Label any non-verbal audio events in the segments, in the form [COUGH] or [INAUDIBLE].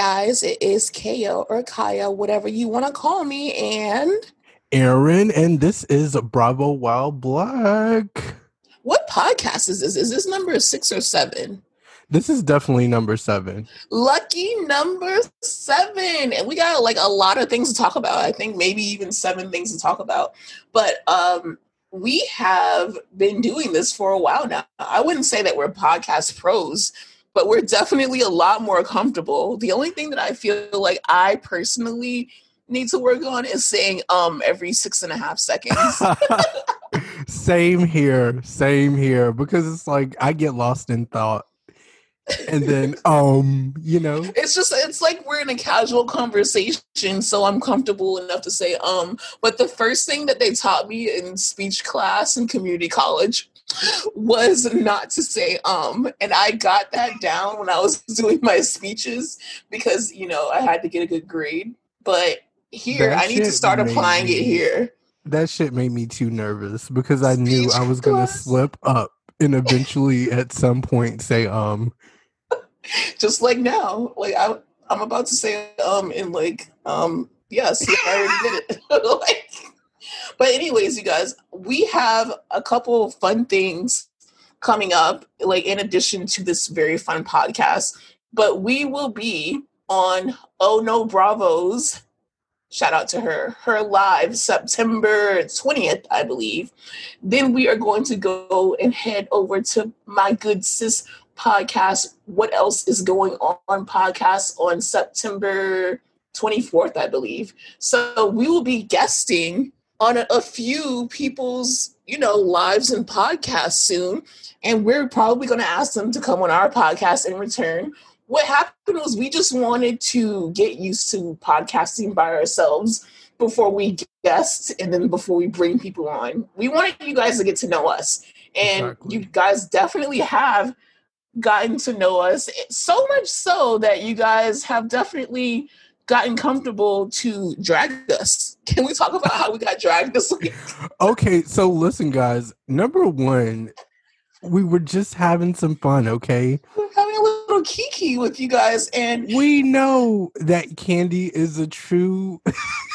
Guys. It is Kaya or Kaya, whatever you want to call me, and Aaron, and this is Bravo While Black. What podcast is this? Is this number six or seven? This is definitely number seven. Lucky number seven. And we got like a lot of things to talk about. I think maybe even seven things to talk about. But um we have been doing this for a while now. I wouldn't say that we're podcast pros, but we're definitely a lot more comfortable. The only thing that I feel like I personally need to work on is saying um every six and a half seconds. [LAUGHS] same here, same here. Because it's like I get lost in thought. And then [LAUGHS] um, you know. It's just it's like we're in a casual conversation, so I'm comfortable enough to say um. But the first thing that they taught me in speech class in community college was not to say um and i got that down when i was [LAUGHS] doing my speeches because you know i had to get a good grade but here That i need to start applying it here That shit made me too nervous because I knew Speech I was gonna class. slip up and eventually at some point say um. just like now like I, i'm about to say um in like um yes i already did it [LAUGHS] like but anyways you guys we have a couple of fun things coming up like in addition to this very fun podcast. But we will be on oh no bravos. Shout out to her. Her live september 20th i believe. Then we are going to go and head over to my good sis podcast. What else is going on podcast on september 24th i believe. So we will be guesting on a, a few people's you know lives and podcasts soon. And we're probably going to ask them to come on our podcast in return. What happened was we just wanted to get used to podcasting by ourselves before we guest and then before we bring people on. We wanted you guys to get to know us. And Exactly. you guys definitely have gotten to know us. So much so that you guys have definitely gotten comfortable to drag us. Can we talk about how we got dragged this week? Okay, so listen, guys. Number one, we were just having some fun. Okay, We're having a little kiki with you guys, and we know that Kandi is a true. [LAUGHS]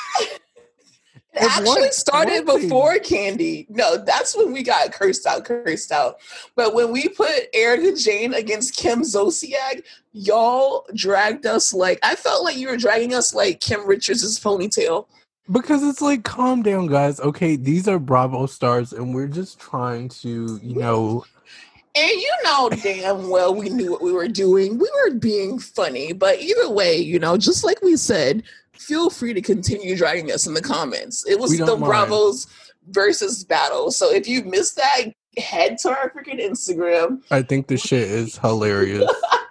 it actually started before Kandi. No, that's when we got cursed out, cursed out. But when we put Erika Jayne against Kim Zolciak, y'all dragged us like I felt like you were dragging us like Kim Richards' ponytail. Because it's like, calm down, guys. Okay, these are Bravo stars, and we're just trying to, you know, And you know damn well we knew what we were doing. We were being funny, but either way, you know, just like we said, feel free to continue dragging us in the comments. It was the mind. Bravos versus battle. So if you missed that, head to our freaking Instagram. I think the shit is hilarious. [LAUGHS]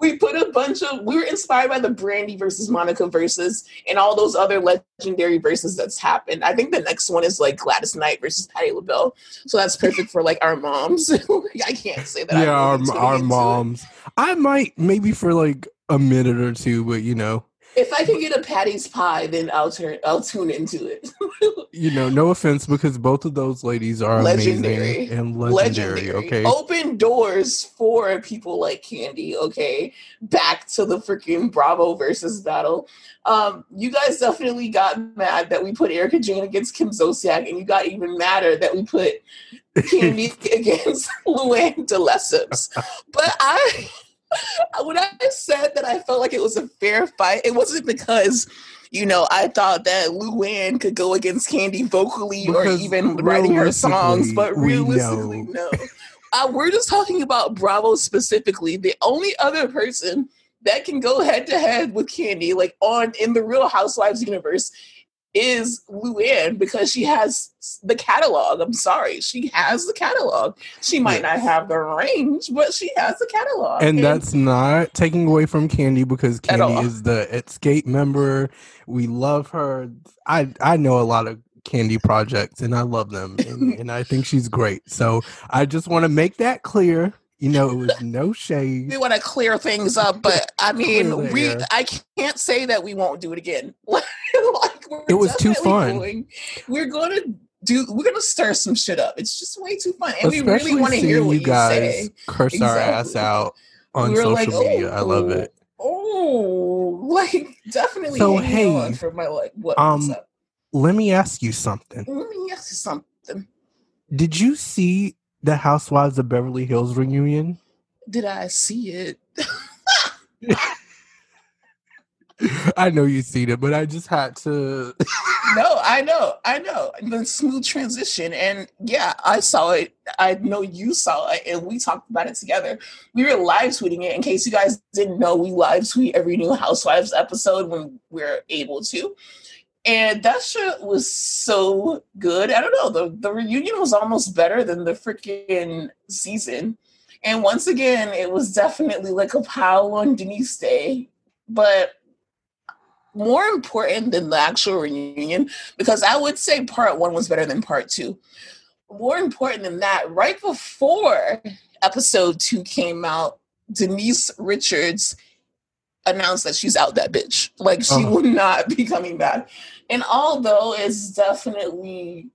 We put a bunch of we were inspired by the Brandy versus Monica versus and all those other legendary verses that's happened. I think the next one is like Gladys Knight versus Patti LaBelle. So that's perfect for like our moms. [LAUGHS] I can't say that. yeah, our, our into it. moms. I might maybe for like a minute or two, but you know, If I can get a Patti's pie, then I'll turn. I'll tune into it. [LAUGHS] you know, no offense because both of those ladies are Legendary. and legendary. Okay, Open doors for people like Kandi. Okay, back to the freaking Bravo versus battle. Um, you guys definitely got mad that we put Erika Jayne against Kim Zolciak, and you got even madder that we put Kandi [LAUGHS] against [LAUGHS] Luann de Lesseps. But I, [LAUGHS] when I said that I felt like it was a fair fight, it wasn't because, you know, I thought that Luann could go against Kandi vocally or even writing her songs, but realistically, realistically, no. Uh, we're just talking about Bravo specifically. The only other person that can go head to head with Kandi, like on in the Real Housewives universe, is Luann because she has the catalog. I'm sorry, she has the catalog. She might not have the range, but she has the catalog. and that's not taking away from Kandi because Kandi is the Xscape member. We love her. I I know a lot of Kandi projects and I love them, and, [LAUGHS] and I think she's great. So I just want to make that clear. You know, it was [LAUGHS] no shade. we want to clear things up, but I [LAUGHS] mean, we i can't say that we won't do it again. We're It was too fun. going- we're going to do. We're going to stir some shit up. It's just way too fun, and we really want to hear what you you guys say. curse our ass Exactly. out on We social like, media. I love "Oh, it. Oh, [LAUGHS] like definitely. So, hey, on for my like what? um, what's up? Let me ask you something. Let me ask you something. Did you see the Housewives of Beverly Hills reunion? Did I see it? [LAUGHS] [LAUGHS] [LAUGHS] I know you've seen it, but I just had to. [LAUGHS] no, I know, I know. The smooth transition, and yeah, I saw it. I know you saw it, and we talked about it together. We were live tweeting it. In case you guys didn't know, we live tweet every new Housewives episode when we're able to. And that shit was so good. I don't know. The the reunion was almost better than the freaking season. And once again, it was definitely like a pile on Denise Day. But more important than the actual reunion, because I would say part one was better than part two. More important than that, right before episode two came out, Denise Richards announced that she's out that bitch. Like she Oh. will not be coming back. And although it's definitely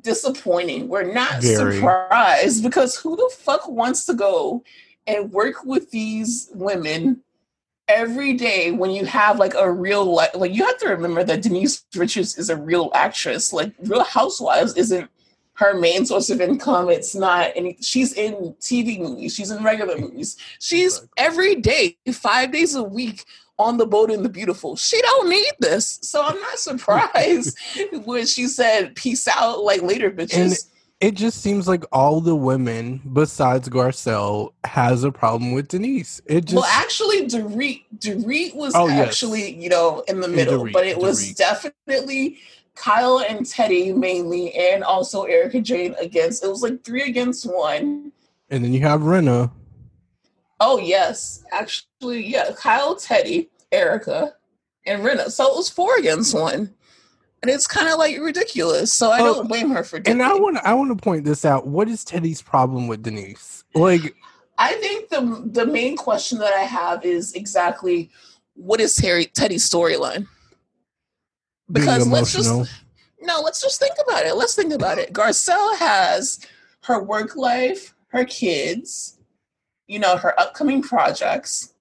disappointing, we're not Very. surprised because who the fuck wants to go and work with these women every day when you have like a real life like you have to remember that Denise Richards is a real actress. Like Real Housewives isn't her main source of income. It's not any she's in TV movies, she's in regular movies. She's every day, five days a week on the boat in the beautiful. She don't need this. So I'm not [LAUGHS] surprised when she said peace out like later bitches. It just seems like all the women besides Garcelle has a problem with Denise. It just well, actually, Dorit Dorit was Oh, yes. actually, you know, in the middle, Dorit, but it was definitely Kyle and Teddi mainly, and also Erika Jayne against. It was like three against one. and then you have Rinna. Oh yes, actually, yeah, Kyle, Teddi, Erika, and Rinna. So it was four against one, and it's kind of like ridiculous. So I Oh, don't blame her for. And I dipping. want I want to point this out. What is Teddi's problem with Denise? Like I think the the main question that I have is exactly what is Terry Teddi's storyline. Because let's just- No, let's just think about it. Let's think about it. Garcelle has her work life, her kids, you know, her upcoming projects.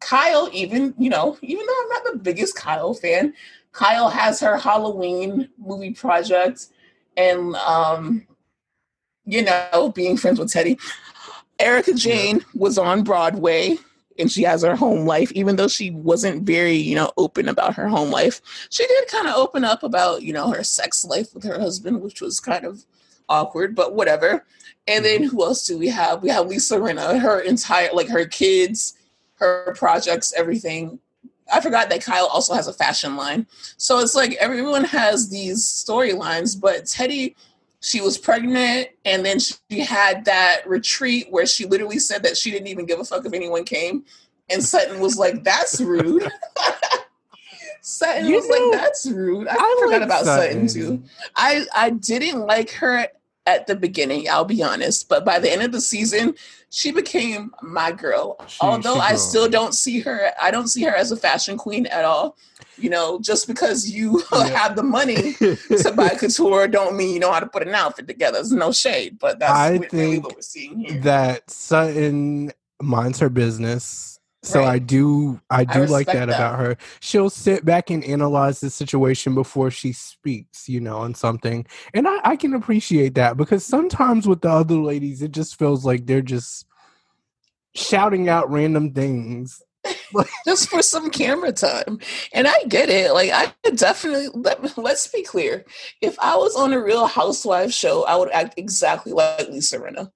Kyle, even, you know, even though I'm not the biggest Kyle fan, Kyle has her Halloween movie project and um, you know, being friends with Teddi. Erika Jayne was on Broadway and she has her home life, even though she wasn't very, you know, open about her home life. She did kind of open up about you know her sex life with her husband which was kind of awkward but whatever. And then who else do we have? We have lisa Rinna, her entire like her kids her projects everything i forgot that kyle also has a fashion line so it's like everyone has these storylines but teddi she was pregnant and then she had that retreat where she literally said that she didn't even give a fuck if anyone came and sutton was like that's rude [LAUGHS] Sutton You was know, like, "That's rude." I, I forgot like about Sutton. Sutton. too. I I didn't like her at the beginning. I'll be honest, but by the end of the season, she became my girl. She- Although she I still don't see her. I don't see her as a fashion queen at all. You know, just because you [LAUGHS] Yeah. have the money to buy couture, don't mean you know how to put an outfit together. There's no shade, but that's I really think what we're seeing here. that Sutton minds her business. So Right. I do I do like that, that. about her. She'll sit back and analyze the situation before she speaks, you know, on something. And I, I can appreciate that because sometimes with the other ladies, it just feels like they're just shouting out random things. [LAUGHS] just for some camera time. And I get it. Like I definitely let, let's be clear. If I was on a real housewife show, I would act exactly like Lisa Rinna.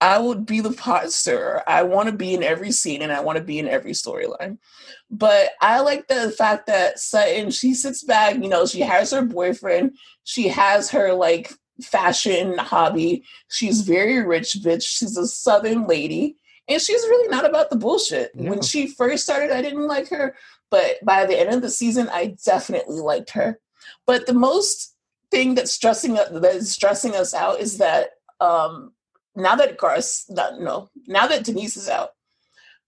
I would be the pot stirrer. I want to be in every scene and I want to be in every storyline. But I like the fact that Sutton, she sits back, you know, she has her boyfriend, she has her like fashion hobby. She's very rich, bitch. She's a southern lady. And she's really not about the bullshit. Yeah. When she first started, I didn't like her. But by the end of the season, I definitely liked her. But the most thing that's stressing that is stressing us out is that um now that Garce no, now that Denise is out,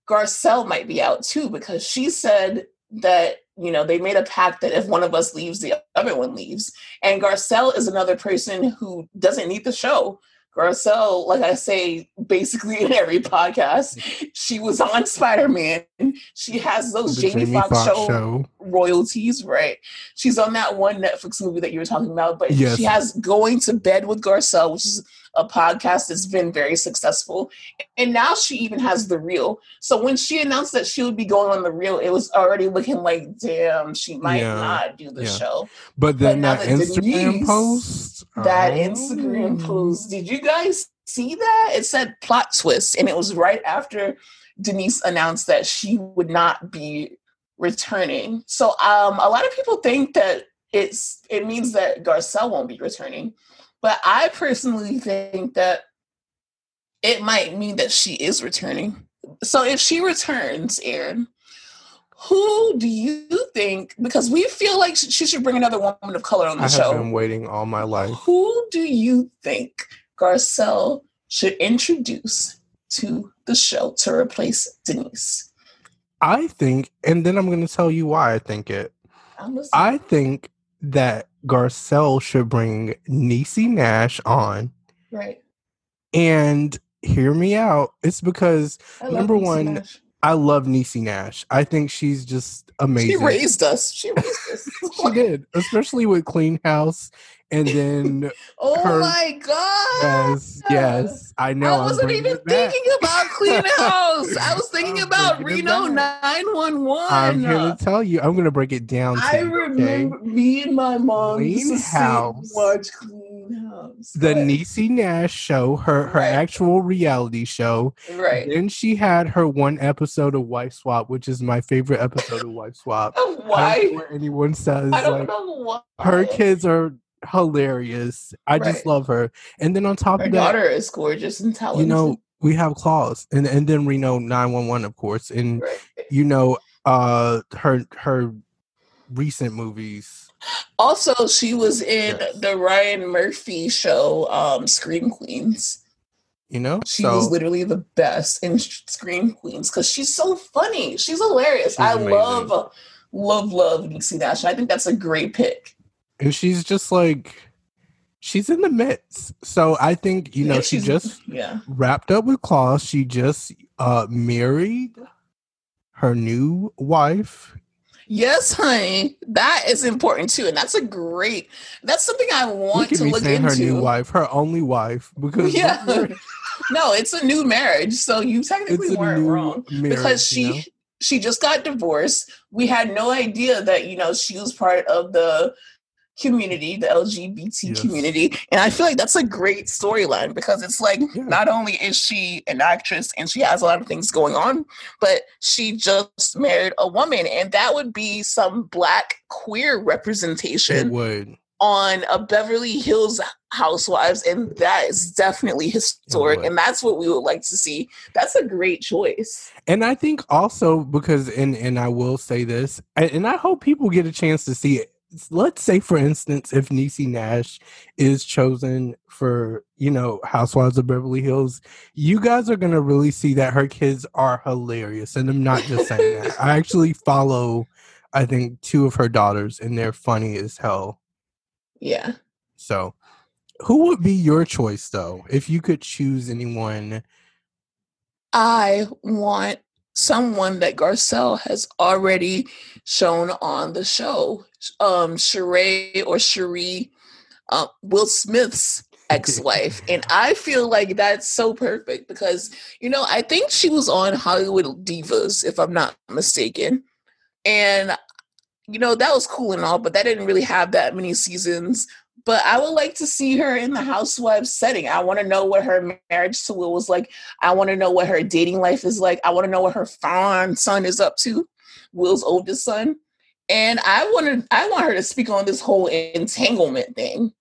Garcelle might be out too because she said that you know they made a pact that if one of us leaves, the other one leaves. And Garcelle is another person who doesn't need the show Garcelle, like I say, basically in every podcast, she was on Spider Man. She has those The Jamie, Jamie Foxx Foxx show, show. royalties, right? She's on that one Netflix movie that you were talking about, but Yes. she has Going to Bed with Garcelle, which is a podcast that's been very successful. And now she even has The Real. So when she announced that she would be going on The Real, it was already looking like, damn, she might Yeah. not do the Yeah. show. But then now that that Instagram Denise- post. That oh. Instagram post, did you guys see that? It said plot twist, and it was right after Denise announced that she would not be returning. So um, a lot of people think that it's it means that Garcelle won't be returning, but I personally think that it might mean that she is returning. So if she returns, Aaron, who do you think? Because we feel like she should bring another woman of color on the show. I have been waiting all my life. Who do you think Garcelle should introduce to the show to replace Denise? I think, and then I'm going to tell you why I think it. I think that Garcelle should bring Niecy Nash on right. and hear me out. It's because Number Niecy one, Nash. I love Niecy Nash. I think she's just amazing. She raised us. She raised us. [LAUGHS] She did, especially with Clean House. And then, [LAUGHS] oh her- my god! yes, yes, I know. I wasn't even thinking about Clean [LAUGHS] House. I was thinking about Reno 911 I'm here to tell you. I'm going to break it down. I you, okay? remember me and my mom Clean used to House. watch Clean House. the. Niecy Nash show, her her Right. actual reality show. right? Then she had her one episode of Wife Swap, which is my favorite episode of Wife Swap. [LAUGHS] I Why? what anyone says. I don't like, know why. her kids are hilarious. I just love her. And then on top Her of that, daughter is gorgeous and talented. you know, we have Claws, and and then Reno nine one one, of course, and Right. you know, uh, her her recent movies. Also, she was in Yes. the Ryan Murphy show, um, Scream Queens. You know, She so was literally the best in Scream Queens because she's so funny. She's hilarious. She's I amazing. love, love, love Niecy Nash. I think that's a great pick. And she's just like she's in the midst. So I think you know Yeah, she just yeah. wrapped up with Claws. She just uh married her new wife. Yes, honey. That is important too, and that's a great. That's something I want to look into. her new wife, her only wife, because Yeah. [LAUGHS] no, it's a new marriage, so you technically weren't wrong. marriage, because she you know? she just got divorced. We had no idea that you know she was part of the community, the LGBT Yes. community, and I feel like that's a great storyline because it's like Yeah. not only is she an actress and she has a lot of things going on, but she just married a woman, and that would be some black queer representation on a Beverly Hills Housewives, and that is definitely historic, and that's what we would like to see. That's a great choice. And I think also because, and and I will say this, and and I hope people get a chance to see it. Let's say, for instance, if Niecy Nash is chosen for, you know, Housewives of Beverly Hills, you guys are gonna really see that her kids are hilarious. And I'm not just saying that. I [LAUGHS] actually follow, I think, two of her daughters, and they're funny as hell. Yeah. So, who would be your choice though, if you could choose anyone? I want someone that Garcelle has already shown on the show. Um, Sheree or Cherie, uh, Will Smith's ex-wife. [LAUGHS] and I feel like that's so perfect because, you know, I think she was on Hollywood Divas, if I'm not mistaken. And you know, that was cool and all, but that didn't really have that many seasons. But I would like to see her in the housewives setting. I want to know what her marriage to Will was like. I want to know what her dating life is like. I want to know what her fond son is up to, Will's oldest son. And I wanted I want her to speak on this whole entanglement thing.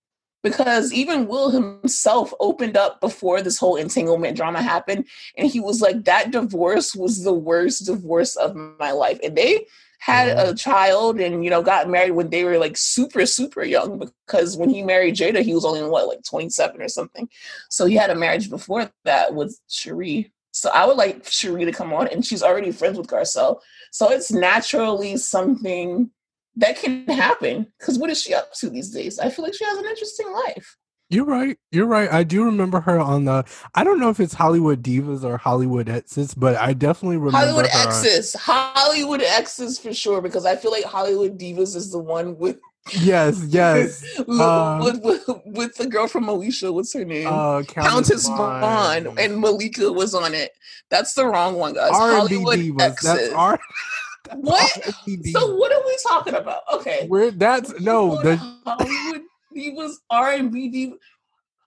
Because even Will himself opened up before this whole entanglement drama happened. And he was like, that divorce was the worst divorce of my life. And they had a mm-hmm. child and you know got married when they were like super super young because when he married Jada he was only what like 27 or something so he had a marriage before that with Cherie so I would like Cherie to come on and she's already friends with Garcelle so it's naturally something that can happen because what is she up to these days I feel like she has an interesting life You're right. You're right. I do remember her on the. I don't know if it's Hollywood Divas or Hollywood Exes, but I definitely remember Hollywood. Exes, Hollywood Exes for sure, because I feel like Hollywood Divas is the one with Yes, yes. [LAUGHS] Uh, with, with, with, the girl from Moesha. What's her name? Uh, Countess, Countess Vaughn. and Malika was on it. That's the wrong one, guys. R&B Hollywood Divas. Exes. [LAUGHS] That's R. What? So what are we talking about? Okay, we're that's no the Hollywood Divas R and B Divas.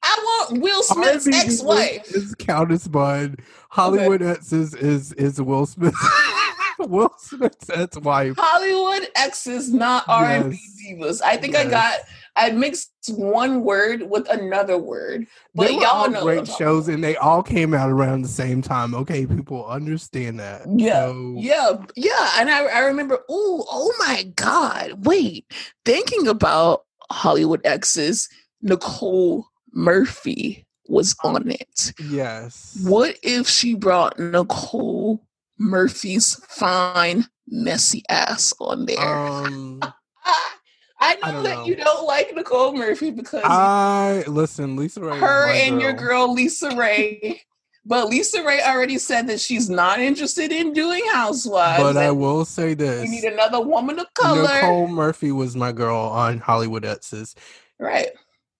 I want Will Smith's ex-wife. Is Countess Bud. Hollywood okay. exes is is Will Smith. [LAUGHS] Will Smith's ex-wife. Hollywood exes, not R and B divas. I think yes. I got I mixed one word with another word, but y'all know great shows, and they all came out around the same time. Okay, people understand that. Yeah, so. yeah, yeah. And I, I remember. Oh, oh my God! Wait, thinking about Hollywood exes, Nicole Murphy was on it. Yes. What if she brought Nicole Murphy's fine, messy ass on there? Um, [LAUGHS] I know I that know. you don't like Nicole Murphy because I listen, Lisa Ray. Her and girl. your girl Lisa Ray. but Lisa Ray already said that she's not interested in doing Housewives. But I will say this: we need another woman of color. Nicole Murphy was my girl on Hollywood Exes. Right.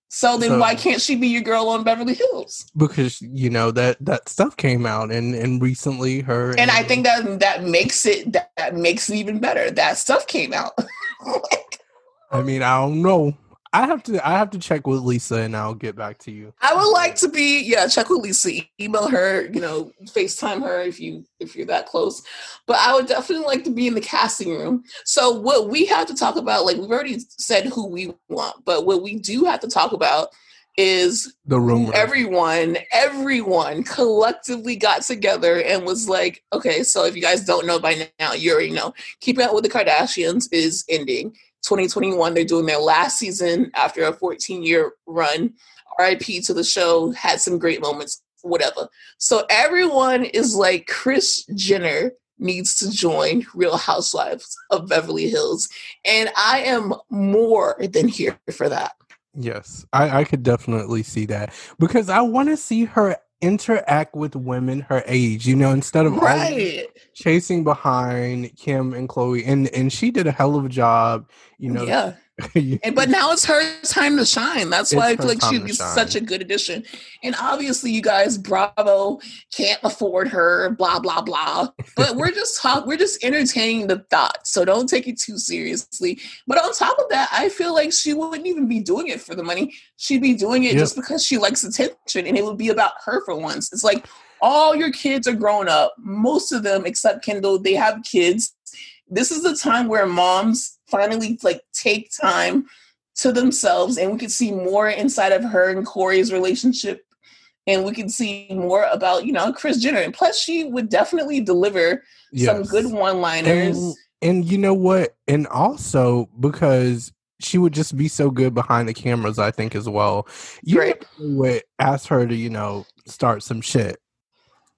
So then, so, why can't she be your girl on Beverly Hills? Because you know that that stuff came out, and and recently her and, and I think that that makes it that, that makes it even better. That stuff came out. [LAUGHS] I mean, I don't know. I have to I have to check with Lisa and I'll get back to you. I would like to be yeah, check with Lisa, email her, you know, FaceTime her if you if you're that close. But I would definitely like to be in the casting room. So what we have to talk about, like we've already said who we want, but what we do have to talk about is the room everyone everyone collectively got together and was like okay so if you guys don't know by now you already know keeping up with the kardashians is ending 2021. They're doing their last season after a 14 year run. RIP to the show, had some great moments, whatever. So everyone is like, Kris Jenner needs to join Real Housewives of Beverly Hills. And I am more than here for that. Yes, I, I could definitely see that because I want to see her interact with women her age, you know, instead of right. chasing behind Kim and khloe And and she did a hell of a job, you know. Yeah. [LAUGHS] and, but now it's her time to shine. That's why I feel like she's such a good addition. And obviously, you guys, Bravo can't afford her. Blah blah blah. But we're just talk. We're just entertaining the thought. So don't take it too seriously. But on top of that, I feel like she wouldn't even be doing it for the money. She'd be doing it yep. just because she likes attention, and it would be about her for once. It's like all your kids are grown up. Most of them, except Kendall, they have kids. This is the time where moms finally like take time to themselves and we could see more inside of her and Corey's relationship and we can see more about, you know, Kris Jenner. And plus she would definitely deliver yes. some good one-liners. And, and you know what? And also because she would just be so good behind the cameras, I think, as well. You right. would ask her to, you know, start some shit.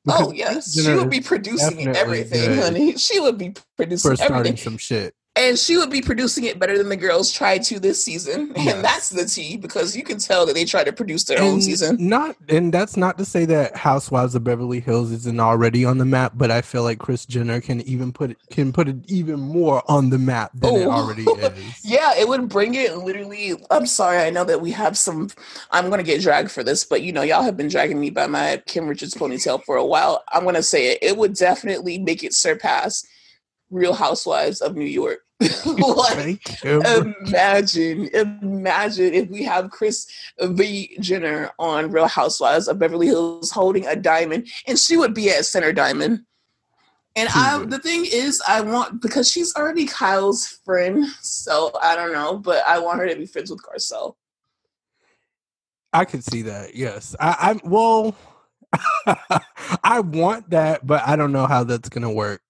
oh yes, she would be producing everything, honey. She would be producing for starting everything. some shit and she would be producing it better than the girls tried to this season. Yes. and that's the tea because you can tell that they tried to produce their and own season. not and that's not to say that housewives of beverly hills isn't already on the map but i feel like kris jenner can even put it can put it even more on the map than Ooh. it oh. already [LAUGHS] is. Yeah it would bring it literally i'm sorry i know that we have some i'm gonna get dragged for this but you know y'all have been dragging me by my kim richards ponytail for a while. I'm gonna say it it would definitely make it surpass real housewives of new york [LAUGHS] like, imagine, imagine if we have kris V. Jenner on Real Housewives of Beverly Hills holding a diamond, and she would be at center diamond. And I, the thing is, I want because she's already Kyle's friend, so I don't know, but I want her to be friends with Garcelle. I could see that. Yes, I, I well, [LAUGHS] I want that, but I don't know how that's gonna work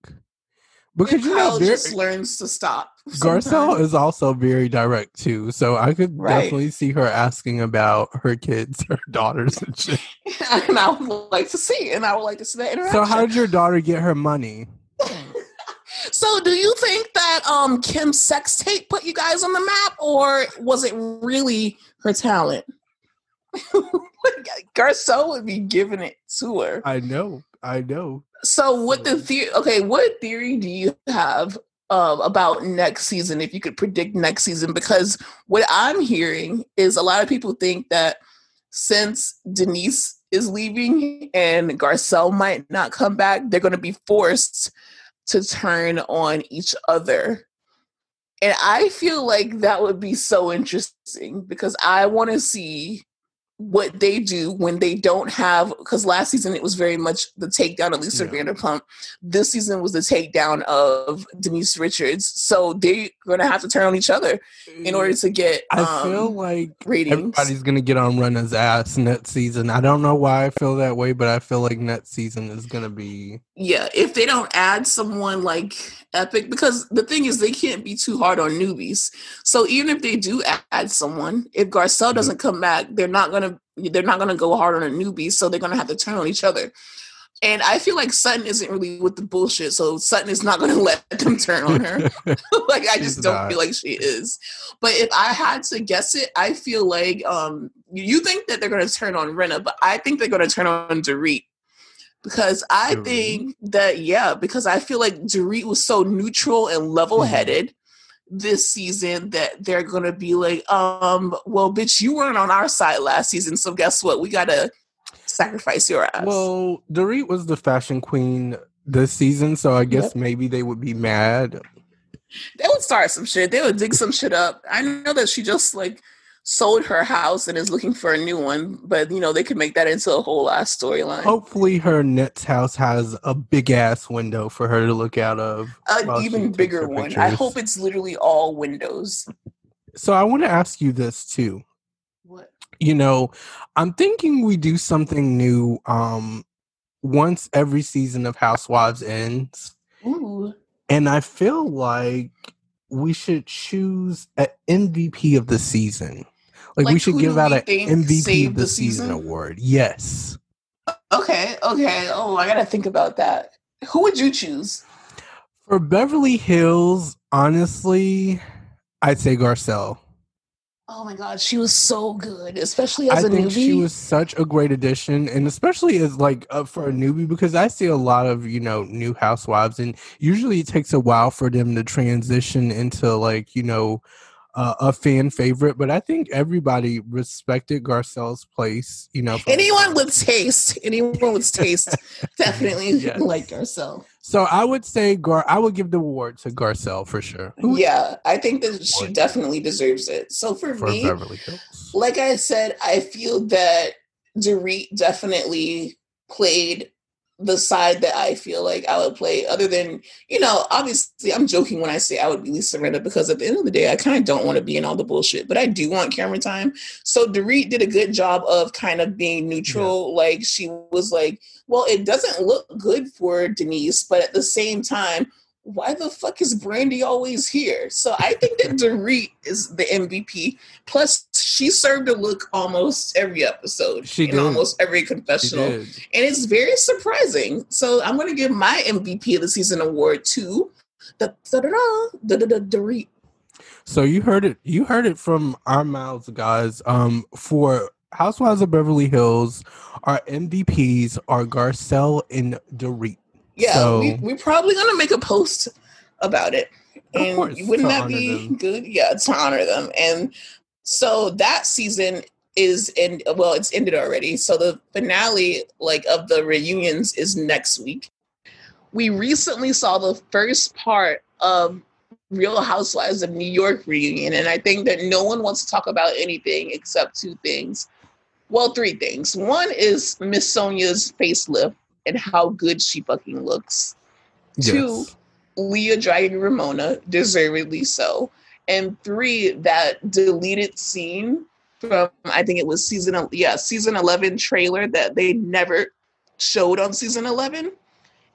because you know just learns to stop. [LAUGHS] Garcelle is also very direct too, so I could right. definitely see her asking about her kids, [LAUGHS] her daughters, and [LAUGHS] shit. and I would like to see, and I would like to see that interaction. So, how did your daughter get her money? so, do you think that um Kim's sex tape put you guys on the map, or was it really her talent? Garcelle would be giving it to her. I know. I know. So what the theory okay, what theory do you have um, about next season if you could predict next season? Because what I'm hearing is a lot of people think that since Denise is leaving and Garcelle might not come back, they're gonna be forced to turn on each other. And I feel like that would be so interesting because I want to see what they do when they don't have because last season it was very much the takedown of Lisa yeah. Vanderpump. This season was the takedown of Denise Richards. So they're gonna have to turn on each other in order to get I um, feel like ratings. everybody's gonna get on Rinna's ass next season. I don't know why I feel that way, but I feel like next season is gonna be Yeah, if they don't add someone like Epic, because the thing is they can't be too hard on newbies. So even if they do add someone, if Garcelle mm-hmm. doesn't come back, they're not gonna they're not going to go hard on a newbie, so they're going to have to turn on each other. And I feel like Sutton isn't really with the bullshit, so Sutton is not going [LAUGHS] to let them turn on her. [LAUGHS] [LAUGHS] like I just don't not. feel like she is. But if I had to guess it, I feel like um, you think that they're going to turn on Rinna, but I think they're going to turn on Dorit because I Dorit? think that yeah, because I feel like Dorit was so neutral and level-headed. Mm this season that they're gonna be like, um, well, bitch, you weren't on our side last season, so guess what? We gotta sacrifice your ass. Well, Dorit was the fashion queen this season, so I guess yep. maybe they would be mad. They would start some shit. They would dig some shit up. I know that she just like sold her house and is looking for a new one, but you know, they could make that into a whole ass storyline. Hopefully her next house has a big ass window for her to look out of. An even bigger one. Pictures. I hope it's literally all windows. So I want to ask you this too. What? You know, I'm thinking we do something new um once every season of Housewives ends. Ooh. And I feel like we should choose an MVP of the season. Like, like we should give out an MVP of the, the season? season award. Yes. Okay, okay. Oh, I gotta think about that. Who would you choose? For Beverly Hills, honestly, I'd say Garcelle. Oh my god, she was so good, especially as I a think newbie. She was such a great addition, and especially as like uh, for a newbie, because I see a lot of you know new housewives, and usually it takes a while for them to transition into like you know uh, a fan favorite, but I think everybody respected Garcelle's place. You know, anyone with taste, anyone with taste, [LAUGHS] definitely yes. like Garcelle. So I would say Gar. I would give the award to Garcelle for sure. Yeah, I think that she definitely deserves it. So for, for me, like I said, I feel that Dorit definitely played the side that I feel like I would play, other than, you know, obviously I'm joking when I say I would be Lisa Rinna because at the end of the day, I kind of don't want to be in all the bullshit, but I do want camera time. So Dorit did a good job of kind of being neutral. Yeah. Like she was like, well, it doesn't look good for Denise, but at the same time, why the fuck is Brandi always here? So I think that [LAUGHS] Dorit is the MVP. Plus, she served a look almost every episode. She in did. almost every confessional. And it's very surprising. So I'm going to give my MVP of the season award to the Dorit. So you heard it. You heard it from our mouths, guys. Um, for Housewives of Beverly Hills, our MVPs are Garcelle and Dorit. Yeah, so, we, we're probably gonna make a post about it. And course, wouldn't that be them. good? Yeah, to honor them. And so that season is in well, it's ended already. So the finale like of the reunions is next week. We recently saw the first part of Real Housewives of New York reunion, and I think that no one wants to talk about anything except two things. Well, three things. One is Miss Sonja's facelift and how good she fucking looks. Yes. Two, Leah dragging Ramona, deservedly so. And three, that deleted scene from I think it was season yeah season eleven trailer that they never showed on season eleven,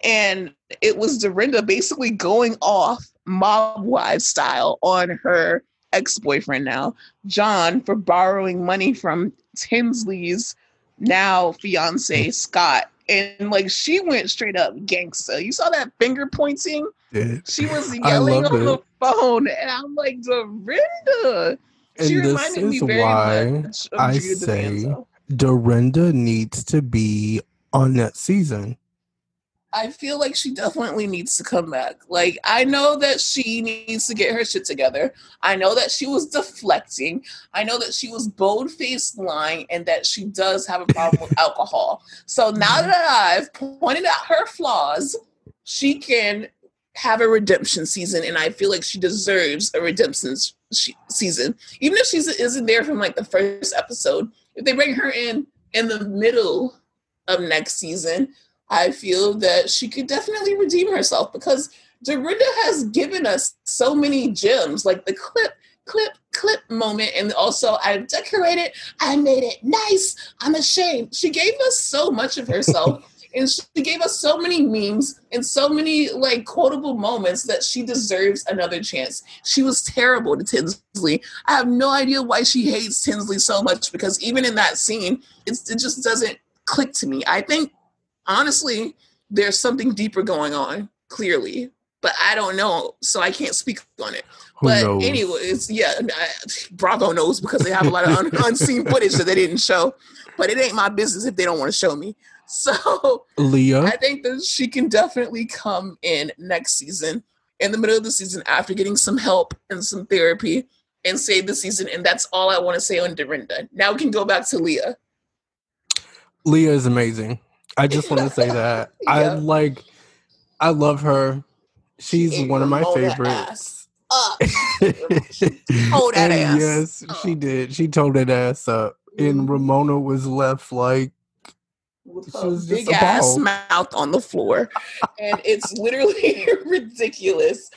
and it was Dorinda basically going off mob wife style on her ex boyfriend now John for borrowing money from Tinsley's now fiance Scott and like she went straight up gangsta. You saw that finger pointing? Yeah. She was [LAUGHS] yelling on it. the phone, and I'm like, Dorinda. She and reminded me very much of I say, Dorinda needs to be on that season. I feel like she definitely needs to come back. Like, I know that she needs to get her shit together. I know that she was deflecting. I know that she was bold faced lying and that she does have a problem with [LAUGHS] alcohol. So now Mm-hmm. that I've pointed out her flaws, she can have a redemption season. And I feel like she deserves a redemption she- season. Even if she isn't there from like the first episode, if they bring her in in the middle of next season, I feel that she could definitely redeem herself because Dorinda has given us so many gems, like the clip, clip, clip moment, and also I've decorated, I made it nice, I'm ashamed. She gave us so much of herself. [LAUGHS] And she gave us so many memes and so many like quotable moments that she deserves another chance. She was terrible to Tinsley. I have no idea why she hates Tinsley so much because even in that scene, it's, it just doesn't click to me. I think honestly, there's something deeper going on, clearly, but I don't know, so I can't speak on it. Who but knows? anyways, yeah, I, Bravo knows because they have a lot of un- [LAUGHS] unseen footage that they didn't show. But it ain't my business if they don't want to show me. So Leah, I think that she can definitely come in next season, in the middle of the season, after getting some help and some therapy, and save the season. And that's all I want to say on Dorinda. Now we can go back to Leah. Leah is amazing. I just want to say that. [LAUGHS] I like I love her. She's ate one of my favorites. Up. [LAUGHS] Hold that ass. Yes, she did. She told that ass up. And Mhm. Ramona was left like with She was just big ass mouth on the floor. and it's literally [LAUGHS] ridiculous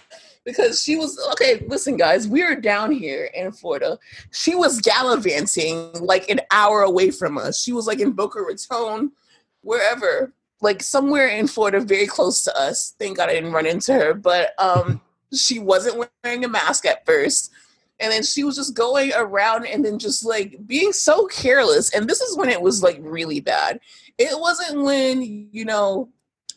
because she was okay. Listen, guys, we are down here in Florida. She was gallivanting like an hour away from us. She was like in Boca Raton, wherever, like somewhere in Florida, very close to us. Thank God I didn't run into her, but um, she wasn't wearing a mask at first. And then she was just going around and then just like being so careless. And this is when it was like really bad it wasn't when you know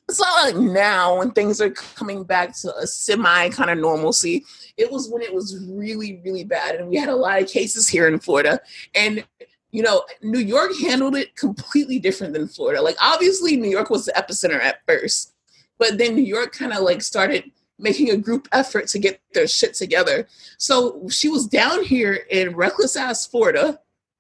it's not like now when things are coming back to a semi kind of normalcy it was when it was really really bad and we had a lot of cases here in florida and you know new york handled it completely different than florida like obviously new york was the epicenter at first but then new york kind of like started making a group effort to get their shit together so she was down here in reckless ass florida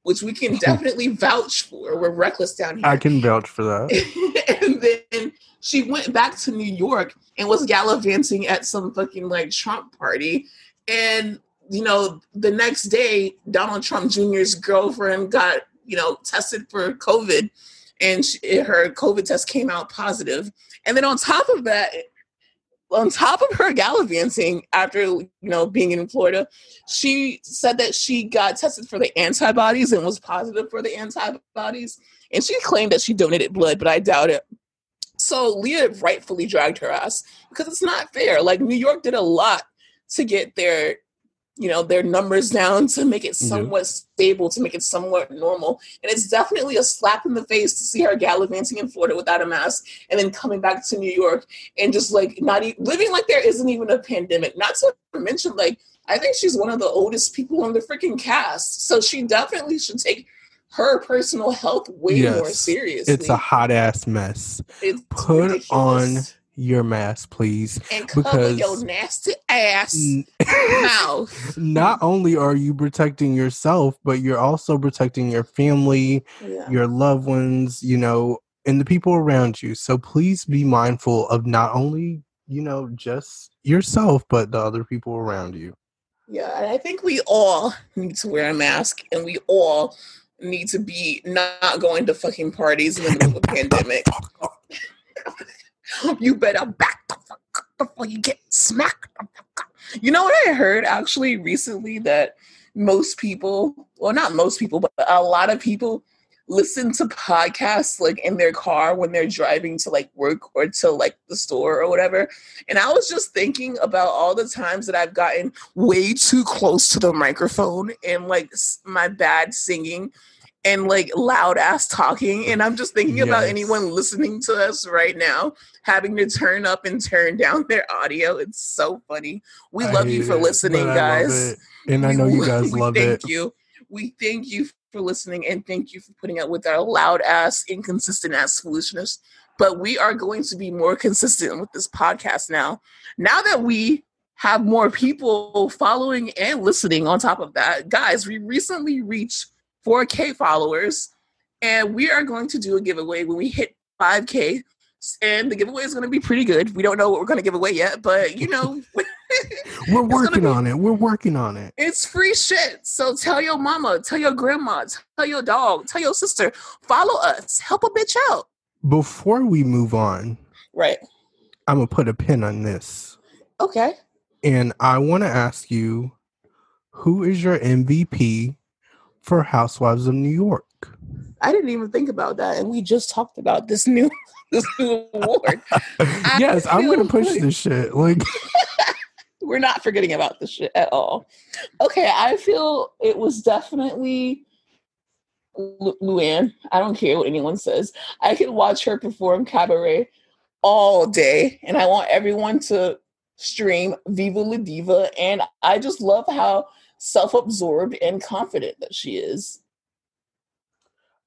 which we can [LAUGHS] definitely vouch for. We're reckless down here. I can vouch for that. [LAUGHS] and then she went back to New York and was gallivanting at some fucking like Trump party. And, you know, the next day, Donald Trump Jr.'s girlfriend got, you know, tested for COVID and she, her COVID test came out positive. And then on top of that, on top of her gallivanting after you know being in Florida, she said that she got tested for the antibodies and was positive for the antibodies, and she claimed that she donated blood, but I doubt it. So Leah rightfully dragged her ass because it's not fair. Like New York did a lot to get their you know their numbers down to make it Yeah. somewhat stable to make it somewhat normal and it's definitely a slap in the face to see her gallivanting in florida without a mask and then coming back to new york and just like not e- living like there isn't even a pandemic. Not to mention, like I think she's one of the oldest people on the freaking cast, so she definitely should take her personal health way more seriously. It's a hot ass mess. It's put ridiculous. on Your mask, please. and cover because- your nasty ass [LAUGHS] mouth. Not only are you protecting yourself, but you're also protecting your family, Yeah. your loved ones, you know, and the people around you. So please be mindful of not only, you know, just yourself, but the other people around you. Yeah, and I think we all need to wear a mask, and we all need to be not going to fucking parties in the middle of a pandemic. [LAUGHS] [LAUGHS] you better back the fuck up before you get smacked. You know what I heard actually recently that most people, well, not most people, but a lot of people listen to podcasts like in their car when they're driving to like work or to like the store or whatever. And I was just thinking about all the times that I've gotten way too close to the microphone and like my bad singing and like loud ass talking. And I'm just thinking about anyone listening to us right now having to turn up and turn down their audio. It's so funny. We I love you for it, listening, I guys. it. And I know you guys we love thank it. you. We thank you for listening and thank you for putting up with our loud ass, inconsistent ass foolishness. But we are going to be more consistent with this podcast now. Now that we have more people following and listening on top of that, guys, we recently reached 4K followers and we are going to do a giveaway when we hit 5K. And the giveaway is going to be pretty good. We don't know what we're going to give away yet, but you know, [LAUGHS] [LAUGHS] we're working be, on it. We're working on it. It's free shit. So tell your mama, tell your grandma, tell your dog, tell your sister, follow us, help a bitch out. Before we move on, right? I'm gonna put a pin on this. Okay. And I want to ask you, who is your MVP for Housewives of New York? I didn't even think about that, and we just talked about this new [LAUGHS] this new award. [LAUGHS] yes, I'm gonna push this shit. Like [LAUGHS] we're not forgetting about this shit at all. Okay, I feel it was definitely Lu- Luann. I don't care what anyone says. I could watch her perform cabaret all day, and I want everyone to stream Viva La Diva. And I just love how self-absorbed and confident that she is.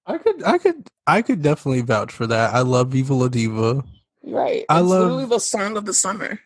I could, I could, I could definitely vouch for that. I love Viva La Diva. Right. I it's love literally the song of the summer.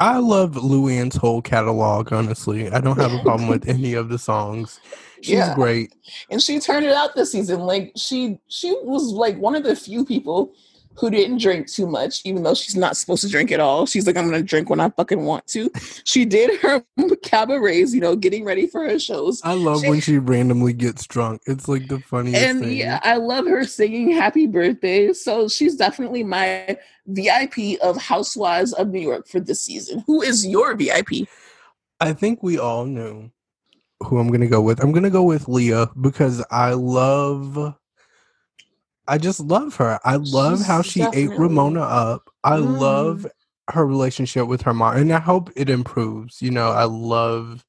I love Luann's whole catalog. Honestly, I don't have a problem with [LAUGHS] any of the songs. She's yeah. great, and she turned it out this season. Like she, she was like one of the few people who didn't drink too much, even though she's not supposed to drink at all. She's like, I'm gonna drink when I fucking want to. She did her [LAUGHS] cabarets, you know, getting ready for her shows. I love she, when she randomly gets drunk. It's like the funniest and thing. yeah, I love her singing happy birthday. So she's definitely my VIP of Housewives of New York for this season. Who is your VIP? I think we all knew who I'm gonna go with. I'm gonna go with Leah because I love I just love her. I love She's how she definitely. ate Ramona up. I mm. love her relationship with her mom, and I hope it improves. You know, I love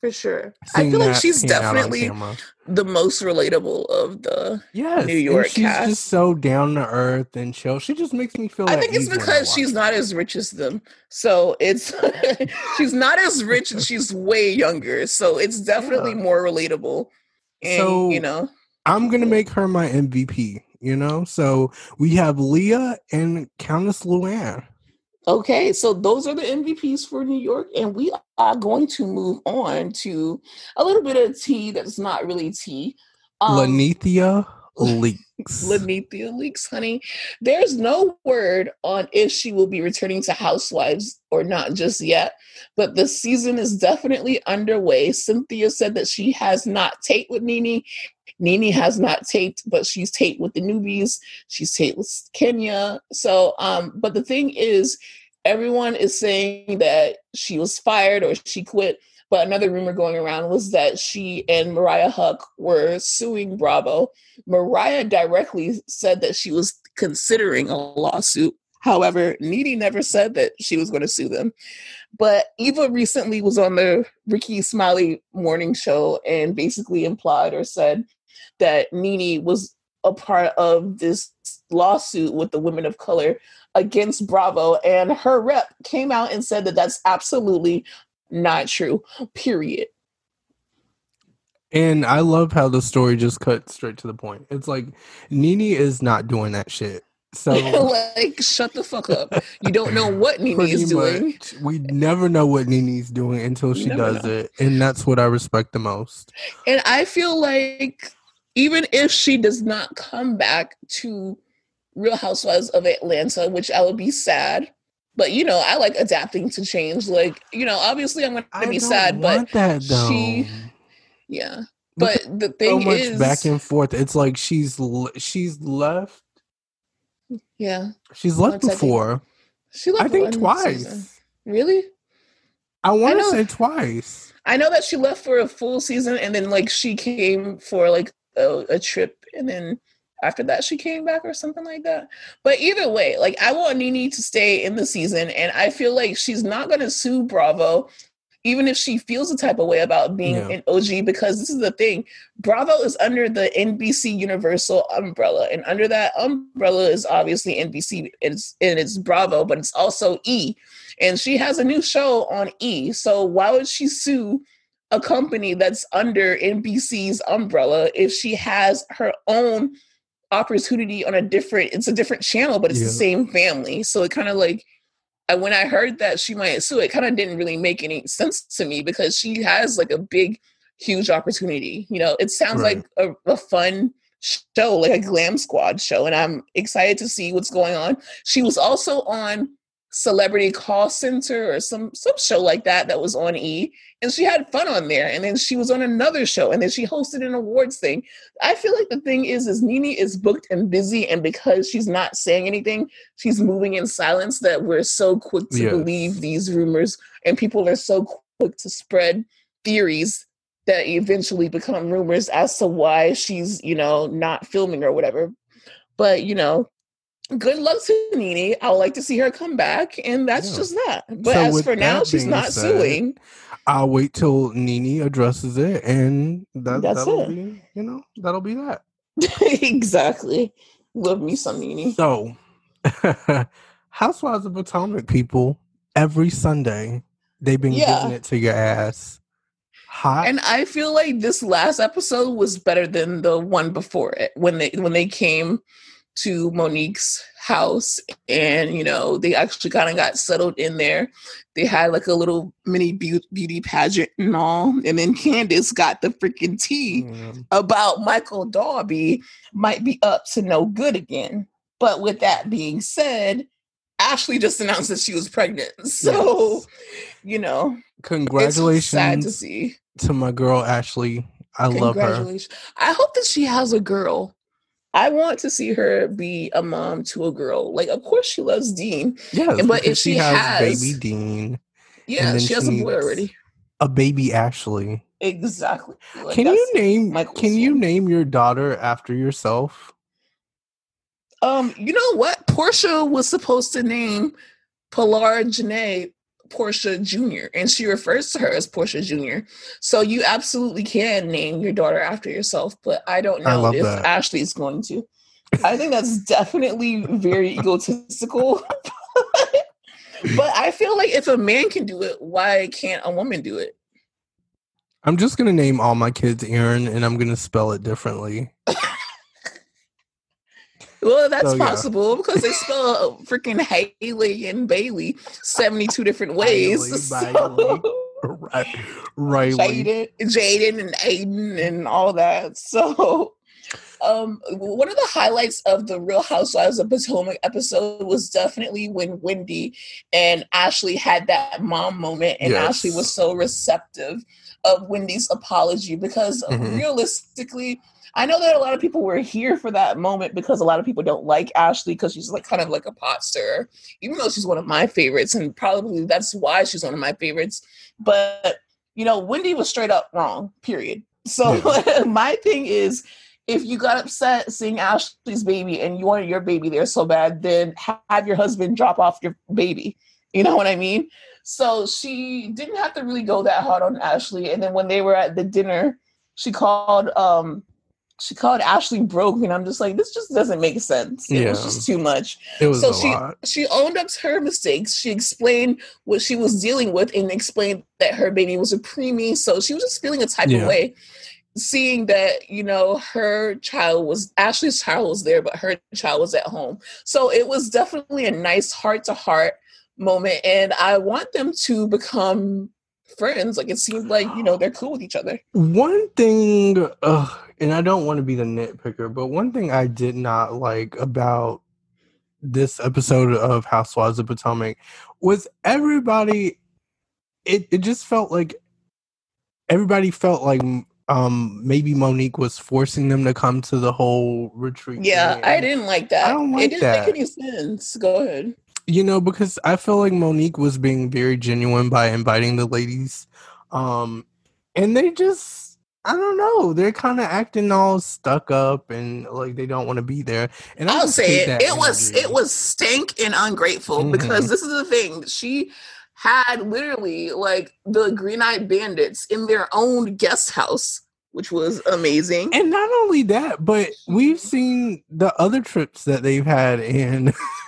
for sure. I feel like she's definitely the most relatable of the yes, New York she's cast. just so down to earth and chill. She just makes me feel. I think it's because she's not as rich as them, so it's [LAUGHS] she's not as rich and she's [LAUGHS] way younger, so it's definitely yeah. more relatable. And so, you know, I'm gonna make her my MVP. You know, so we have Leah and Countess Luann. Okay, so those are the MVPs for New York, and we are going to move on to a little bit of tea that's not really tea. Um, Lanithia [LAUGHS] leaks. Lanithia leaks, honey. There's no word on if she will be returning to Housewives or not just yet, but the season is definitely underway. Cynthia said that she has not taped with NeNe NeNe has not taped, but she's taped with the newbies. She's taped with Kenya. So, um, but the thing is, everyone is saying that she was fired or she quit. But another rumor going around was that she and Mariah Huq were suing Bravo. Mariah directly said that she was considering a lawsuit. However, NeNe never said that she was going to sue them. But Eva recently was on the Rickey Smiley morning show and basically implied or said that NeNe was a part of this lawsuit with the women of color against Bravo, and her rep came out and said that that's absolutely not true. Period. And I love how the story just cut straight to the point. It's like NeNe is not doing that shit. So [LAUGHS] like shut the fuck up. You don't know what [LAUGHS] NeNe is doing. Much, we never know what NeNe's doing until she does know. it. And that's what I respect the most. And I feel like even if she does not come back to Real Housewives of Atlanta, which I would be sad. But you know, I like adapting to change. Like, you know, obviously I'm gonna be sad, but that, she Yeah. But the thing so is back and forth. It's like she's she's left. Yeah. She's left before. She left I think twice. Season. Really? I want to say twice. I know that she left for a full season and then like she came for like a, a trip and then after that she came back or something like that. But either way, like I want NeNe to stay in the season and I feel like she's not going to sue Bravo even if she feels a type of way about being yeah. an OG because this is the thing. Bravo is under the NBC Universal umbrella and under that umbrella is obviously NBC it's and it's Bravo but it's also E and she has a new show on E. So why would she sue a company that's under NBC's umbrella if she has her own opportunity on a different it's a different channel but it's yeah. the same family so it kind of like when i heard that she might sue it kind of didn't really make any sense to me because she has like a big huge opportunity you know it sounds right. like a, a fun show like a glam squad show and i'm excited to see what's going on she was also on celebrity call center or some some show like that that was on E and she had fun on there and then she was on another show and then she hosted an awards thing. I feel like the thing is is Nene is booked and busy and because she's not saying anything, she's moving in silence that we're so quick to yes. believe these rumors and people are so quick to spread theories that eventually become rumors as to why she's, you know, not filming or whatever. But, you know, good luck to Nene. I would like to see her come back, and that's yeah. just that. But so as for now, she's not said, suing. I'll wait till Nene addresses it, and that, that's that'll it. be, you know, that'll be that. [LAUGHS] exactly. Love me some Nene. So, [LAUGHS] Housewives of Potomac people, every Sunday, they've been yeah. giving it to your ass. Hot. And I feel like this last episode was better than the one before it when they when they came to Monique's house and you know they actually kind of got settled in there. They had like a little mini beauty pageant and all and then candace got the freaking tea mm. about michael darby might be up to no good again. But with that being said ashley just announced that she was pregnant. [LAUGHS] So yes. you know congratulations sad to see. to my girl ashley. I love her. I hope that she has a girl I want to see her be a mom to a girl. Like, of course, she loves Dean. Yeah, but if she, she has, has, baby Dean, yeah, she, she has a boy already. A baby Ashley. Exactly. Like, can you name? Michael's can you name your daughter after yourself? Um, you know what? Porsha was supposed to name Pilar Jhena Porsha Jr. and she refers to her as Porsha Jr. So you absolutely can name your daughter after yourself, but I don't know I if that. Ashley is going to. I think that's [LAUGHS] definitely very egotistical. [LAUGHS] but I feel like if a man can do it, why can't a woman do it? I'm just gonna name all my kids Aaron and I'm gonna spell it differently. [LAUGHS] Well, that's so, possible yeah. because they [LAUGHS] spell freaking Haley and Bailey 72 different ways. Haley, [LAUGHS] so. right. Riley. Jaden, Jaden and Aiden and all that. So um, one of the highlights of the Real Housewives of Potomac episode was definitely when Wendy and Ashley had that mom moment, and yes. Ashley was so receptive of Wendy's apology because mm-hmm. realistically, I know that a lot of people were here for that moment because a lot of people don't like Ashley because she's like kind of like a pot stirrer, even though she's one of my favorites, and probably that's why she's one of my favorites. But you know, Wendy was straight up wrong. Period. So [LAUGHS] my thing is, if you got upset seeing Ashley's baby and you wanted your baby there so bad, then have your husband drop off your baby. You know what I mean? So she didn't have to really go that hard on Ashley. And then when they were at the dinner, she called um she called Ashley broke, and I'm just like, this just doesn't make sense. It yeah. was just too much. so she lot. she owned up to her mistakes. She explained what she was dealing with and explained that her baby was a preemie. So she was just feeling a type yeah. of way, seeing that you know her child was Ashley's child was there, but her child was at home. So it was definitely a nice heart to heart moment, and I want them to become friends. Like it seems like you know they're cool with each other. One thing, uh, and I don't want to be the nitpicker, but one thing I did not like about this episode of Housewives of Potomac was everybody. It it just felt like everybody felt like um maybe Monique was forcing them to come to the whole retreat. Yeah, thing. I didn't like that. I don't like it didn't that. make any sense. Go ahead. You know, because I feel like Monique was being very genuine by inviting the ladies. Um, and they just, I don't know, they're kind of acting all stuck up and like they don't want to be there. And I will say it, it was, it was stank and ungrateful mm-hmm. because this is the thing. She, had literally like the Green Eyed Bandits in their own guest house, which was amazing. And not only that, but we've seen the other trips that they've had in [LAUGHS]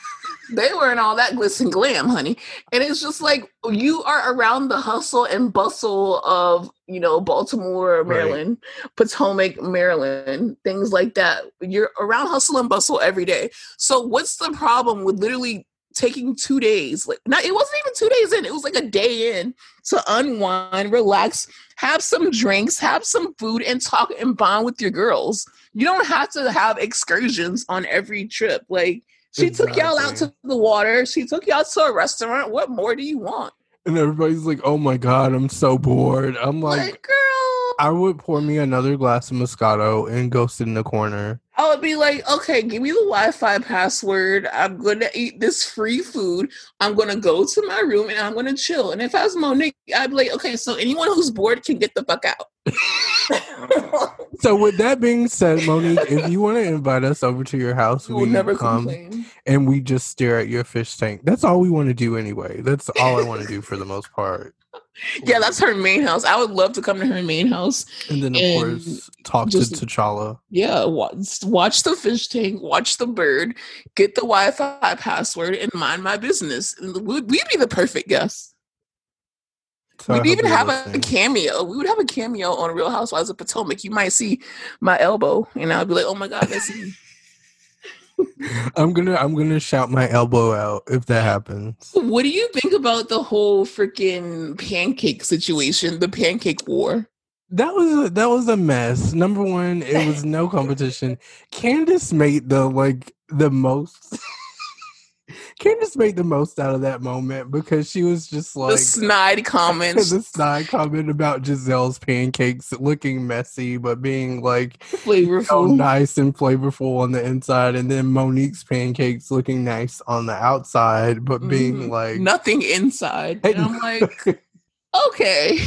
they weren't all that glitz and glam, honey. And it's just like you are around the hustle and bustle of, you know, Baltimore, Maryland, right. Potomac, Maryland, things like that. You're around hustle and bustle every day. So what's the problem with literally taking two days? Like not it wasn't even two days in, it was like a day in to unwind, relax, have some drinks, have some food, and talk and bond with your girls. You don't have to have excursions on every trip. Like she exactly. took y'all out to the water. She took y'all to a restaurant. What more do you want? And everybody's like, "Oh my god, I'm so bored." I'm like, like "Girl, I would pour me another glass of Moscato and go sit in the corner." I would be like, "Okay, give me the Wi-Fi password. I'm gonna eat this free food. I'm gonna go to my room and I'm gonna chill." And if I was Monique, I'd be like, "Okay, so anyone who's bored can get the fuck out." [LAUGHS] so with that being said, Monique, if you want to invite us over to your house, we will never come complain. and we just stare at your fish tank. That's all we want to do anyway. That's all I want to do for the most part. [LAUGHS] Yeah, that's her main house. I would love to come to her main house. And then of and course talk just, to T'Challa. Yeah, watch, watch the fish tank, watch the bird, get the Wi-Fi password, and mind my business. We'd, we'd be the perfect guest. So We'd even have a, a, cameo. We would have a cameo on Real Housewives of Potomac. You might see my elbow, and I'd be like, "Oh my god, that's me." I'm gonna I'm gonna shout my elbow out if that happens. What do you think about the whole freaking pancake situation, the pancake war? That was a, that was a mess. Number one, it was no competition. Candace made the like the most Candace made the most out of that moment because she was just like the snide [LAUGHS] comments. the snide comment about Giselle's pancakes looking messy but being like flavorful, know, nice and flavorful on the inside, and then Monique's pancakes looking nice on the outside but being mm-hmm. like nothing inside. And I'm like, [LAUGHS] okay.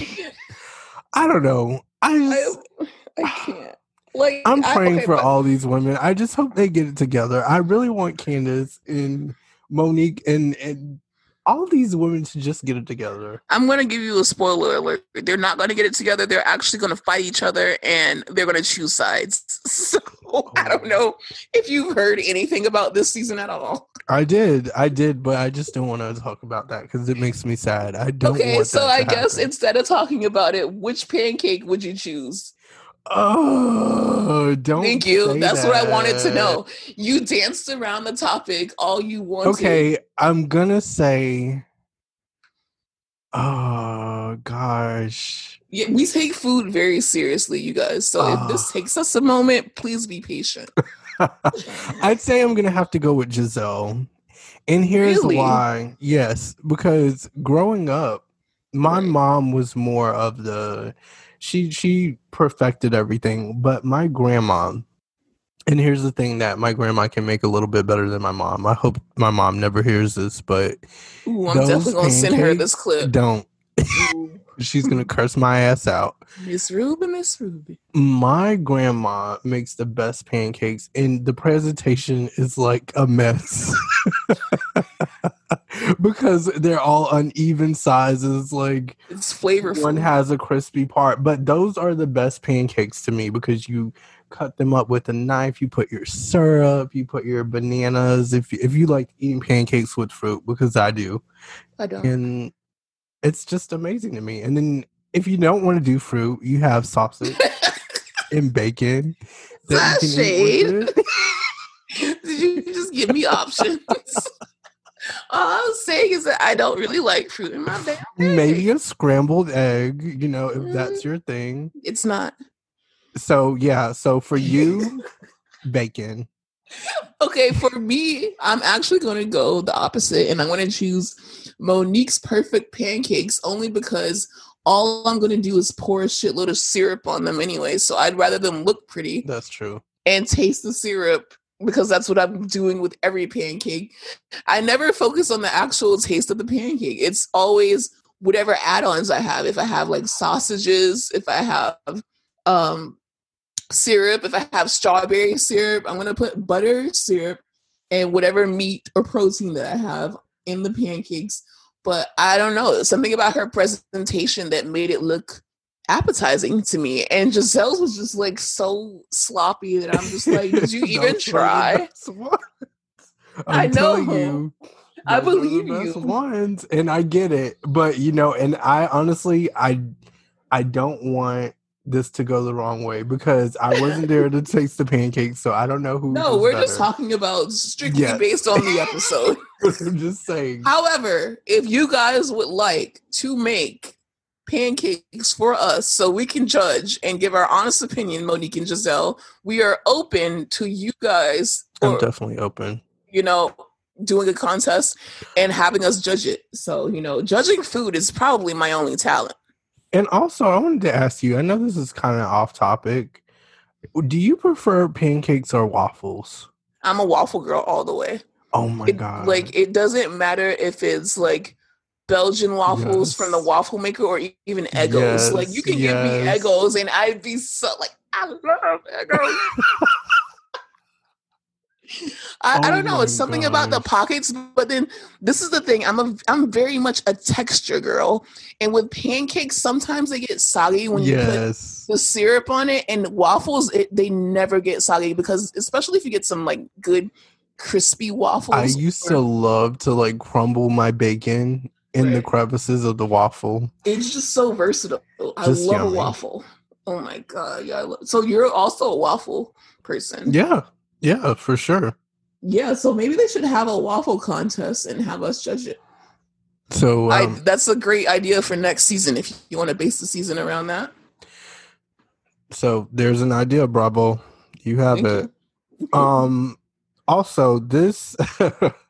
I don't know. I just, I, [SIGHS] I can't. Like I'm praying I, okay, for but, all these women. I just hope they get it together. I really want Candace in Monique and and all these women to just get it together. I'm going to give you a spoiler alert. They're not going to get it together. They're actually going to fight each other and they're going to choose sides. [LAUGHS] So oh. I don't know if you've heard anything about this season at all. I did. I did, but I just don't want to talk about that because it makes me sad. I don't Okay, so I guess instead of talking about it, which pancake would you choose? Oh, don't. Thank you. That's that. what I wanted to know. You danced around the topic all you wanted. Okay, I'm gonna say. Oh gosh. Yeah, we take food very seriously, you guys. So oh. if this ah. takes us a moment, please be patient. [LAUGHS] I'd say I'm gonna have to go with Giselle. And here's really? why. Yes, because growing up, my right. mom was more of the she she perfected everything. But my grandma, and here's the thing that my grandma can make a little bit better than my mom. I hope my mom never hears this, but Ooh, I'm definitely gonna send her this clip. Don't. [LAUGHS] She's gonna curse my ass out. Miss Ruby, Miss Ruby. My grandma makes the best pancakes, and the presentation is like a mess [LAUGHS] because they're all uneven sizes. Like it's flavorful. One has a crispy part, but those are the best pancakes to me because you cut them up with a knife. You put your syrup, you put your bananas. If if you like eating pancakes with fruit, because I do, I don't. And it's just amazing to me. And then if you don't want to do fruit, you have sausage [LAUGHS] and bacon. That. [LAUGHS] Did you just give me options? [LAUGHS] All I'm saying is that I don't really like fruit in my damn Maybe a scrambled egg, you know, if mm, that's your thing. It's not. So yeah, so for you, [LAUGHS] bacon. Okay, for me, I'm actually going to go the opposite, and I'm going to choose Monique's perfect pancakes only because all I'm going to do is pour a shitload of syrup on them anyway. So I'd rather them look pretty. That's true. And taste the syrup because that's what I'm doing with every pancake. I never focus on the actual taste of the pancake. It's always whatever add-ons I have. If I have like sausages, if I have um syrup, if I have strawberry syrup, I'm to put butter, syrup, and whatever meat or protein that I have in the pancakes. But I don't know, something about her presentation that made it look appetizing to me. And Giselle's was just like so sloppy that I'm just like, did you [LAUGHS] even try? [LAUGHS] I know. you, I Those are the believe you. ones, and I get it. But you know, and I honestly, I, I don't want this to go the wrong way because I wasn't there to [LAUGHS] taste the pancakes, so I don't know who. No, we're just talking about strictly Yes. based on the episode. I'm just saying. However, if you guys would like to make pancakes for us so we can judge and give our honest opinion, Monique and Giselle, we are open to you guys, I'm definitely open. you know, doing a contest and having us judge it. So, you know, judging food is probably my only talent. And also, I wanted to ask you. I know this is kind of off topic. Do you prefer pancakes or waffles? I'm a waffle girl all the way. Oh my It- god! Like it doesn't matter if it's like Belgian waffles from the waffle maker or even Eggos. like you Yes, can give me yes. Eggos and I'd be so like I love Eggos. [LAUGHS] I, I Oh don't know. It's something about the pockets, but then this is the thing. I'm a I'm very much a texture girl, and with pancakes, sometimes they get soggy when you put the syrup on it and waffles it, they never get soggy because especially if you get some like good crispy waffles I used to love to like crumble my bacon in the crevices of the waffle. it's just so versatile i Just love yummy. a waffle oh my god yeah I love, so you're also a waffle person Yeah, yeah, for sure. yeah so maybe they should have a waffle contest and have us judge it So I, um, that's a great idea for next season if you want to base the season around that so there's an idea, Bravo. You have Thank it. you. Um also this [LAUGHS]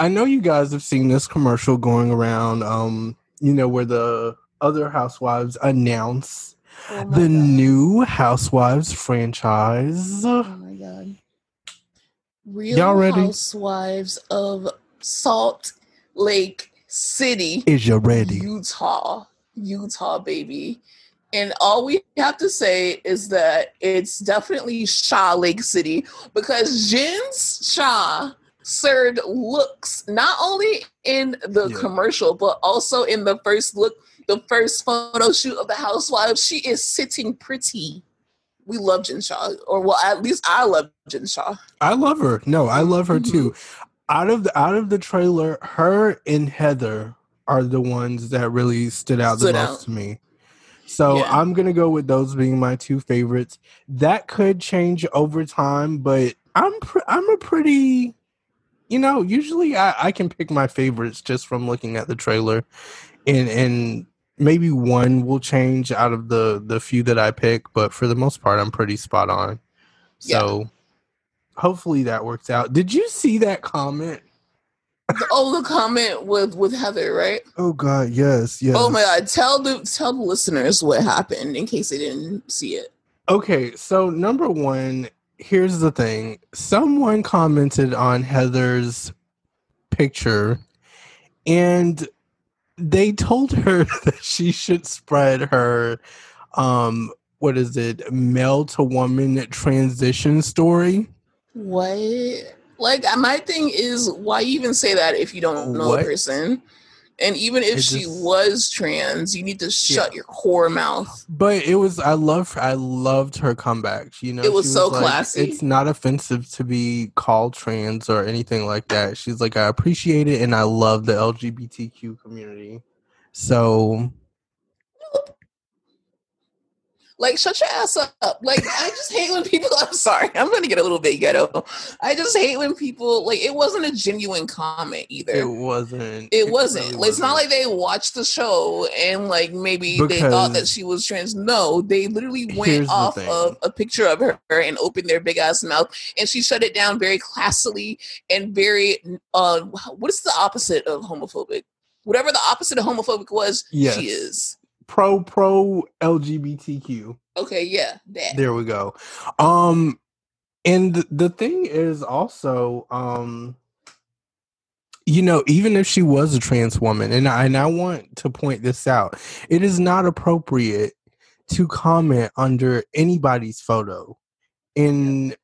I know you guys have seen this commercial going around um you know where the other housewives announce oh the god. new housewives franchise. oh my god real Y'all ready? housewives of salt lake city Is you ready? Utah, Utah, baby. And all we have to say is that it's definitely Shaw Lake City because Jens Shah served looks not only in the Yeah. commercial but also in the first look, the first photo shoot of the housewives. She is sitting pretty. We love Jen Shah, or well, at least I love Jen Shah. I love her. No, I love her Mhm. too. Out of the out of the trailer, her and Heather are the ones that really stood out Stood the out. most to me. So Yeah. I'm gonna go with those being my two favorites. That could change over time, but I'm pr- I'm a pretty, you know, usually I, I can pick my favorites just from looking at the trailer, and and maybe one will change out of the the few that I pick, but for the most part, I'm pretty spot on. So hopefully that works out. Did you see that comment? Oh, the comment with with Heather, right? Oh God, yes, yes. Oh my god! Tell the tell the listeners what happened in case they didn't see it. Okay, so number one, here's the thing. Someone commented on Heather's picture and they told her [LAUGHS] that she should spread her um what is it, male to woman transition story. What? Like my thing is, why even say that if you don't know What? the person? And even if It she was trans, you need to shut Yeah. your whore mouth. But it was I love I loved her comeback. You know, It was she so like, classy. It's not offensive to be called trans or anything like that. She's like, I appreciate it and I love the LGBTQ community. So Like, shut your ass up. Like, I just hate when people. [LAUGHS] I'm sorry, I'm gonna get a little bit ghetto. I just hate when people like. It wasn't a genuine comment either. it wasn't. It wasn't. really Like, it's not like they watched the show and like maybe they thought that she was trans. No, they literally went off of a picture of her and opened their big ass mouth, and she shut it down very classily and very. Uh, what is the opposite of homophobic? Whatever the opposite of homophobic was, Yes. she is. Pro pro LGBTQ. Okay, yeah, that. There we go. Um and the thing is also um you know even if she was a trans woman and I, and I want to point this out it is not appropriate to comment under anybody's photo and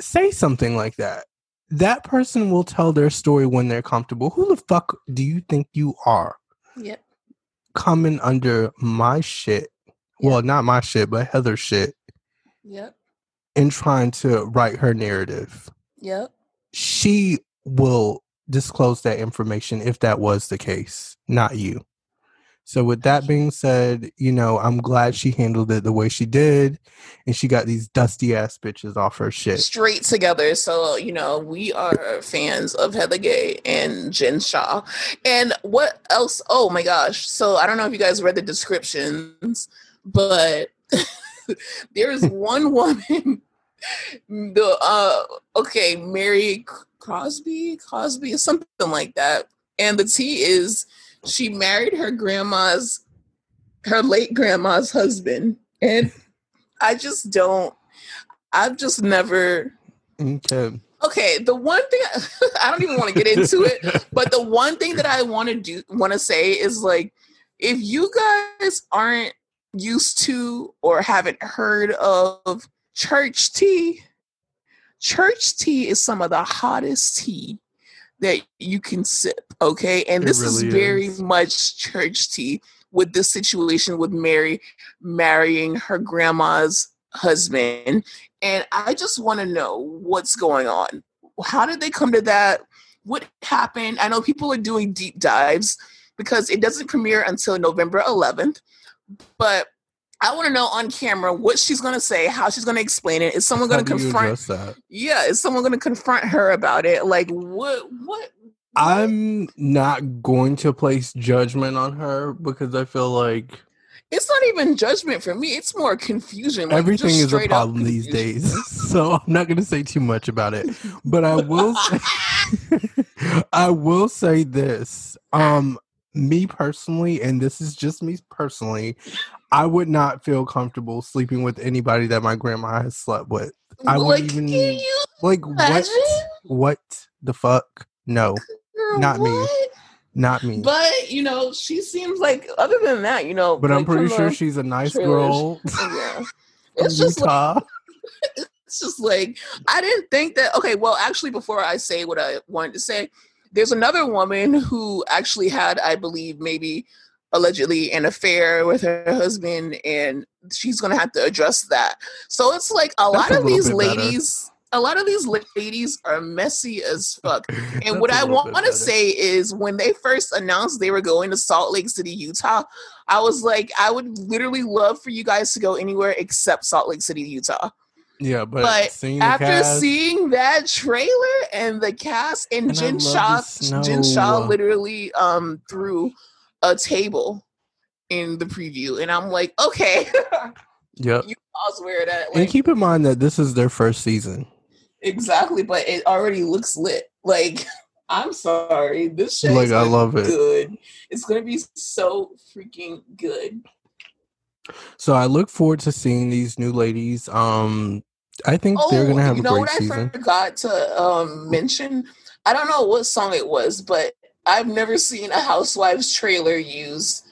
say something like that that person will tell their story when they're comfortable who the fuck do you think you are Yep. Coming under my shit well not my shit but heather's shit Yep. and trying to write her narrative Yep. she will disclose that information if that was the case, not you. So with that being said, you know, I'm glad she handled it the way she did and she got these dusty ass bitches off her shit. straight together. So, you know, we are fans of Heather Gay and Jen Shah. And what else? Oh my gosh. So, I don't know if you guys read the descriptions, but [LAUGHS] there's [LAUGHS] one woman, the, uh, okay, Mary Crosby, Cosby, something like that. And the T is she married her grandma's, her late grandma's husband. And I just don't, I've just never, Okay. okay the one thing [LAUGHS] i don't even want to get into it but the one thing that i want to do want to say is like if you guys aren't used to or haven't heard of church tea church tea is some of the hottest tea that you can sip okay and It this is very is. much church tea with this situation with mary marrying her grandma's husband and I just want to know what's going on. How did they come to that? What happened? I know people are doing deep dives because it doesn't premiere until November 11th, but I want to know on camera what she's going to say, how she's going to explain it. Is someone going to confront? that? Yeah, is someone going to confront her about it? Like what? What? I'm not going to place judgment on her because I feel like It's not even judgment for me. It's more confusion. Like, everything is a problem these days. [LAUGHS] So I'm not going to say too much about it. But I will [LAUGHS] say, [LAUGHS] I will say this. Um me personally and this is just me personally, I would not feel comfortable sleeping with anybody that my grandma has slept with. I like, wouldn't even like what imagine? what the fuck? No, Girl, Not me. not me. But, you know, she seems like other than that, you know. But I'm pretty sure the- she's a nice trailers. girl oh, yeah. [LAUGHS] It's just like [LAUGHS] it's just like I didn't think that. Okay, well, actually, before I say what I wanted to say, there's another woman who actually had, I believe, maybe allegedly an affair with her husband, and she's gonna have to address that. So it's like a That's lot of little these bit better. ladies. A lot of these ladies are messy as fuck. [LAUGHS] And what I want to say is when they first announced they were going to Salt Lake City, Utah, I was like, I would literally love for you guys to go anywhere except Salt Lake City, Utah. Yeah, but, But seeing After cast, seeing that trailer and the cast and, And love Shah, Jen Shah literally um threw a table in the preview, and I'm like, okay, [LAUGHS] yep. I'll swear that. and keep in mind that this is their first season. exactly, but it already looks lit. Like, [LAUGHS] I'm sorry, this shit Like, I love it. Good. It's gonna be so freaking good. So I look forward to seeing these new ladies. Um, I think they're gonna have Oh, you a know great what season. I forgot to um, mention? I don't know what song it was, but I've never seen a Housewives trailer use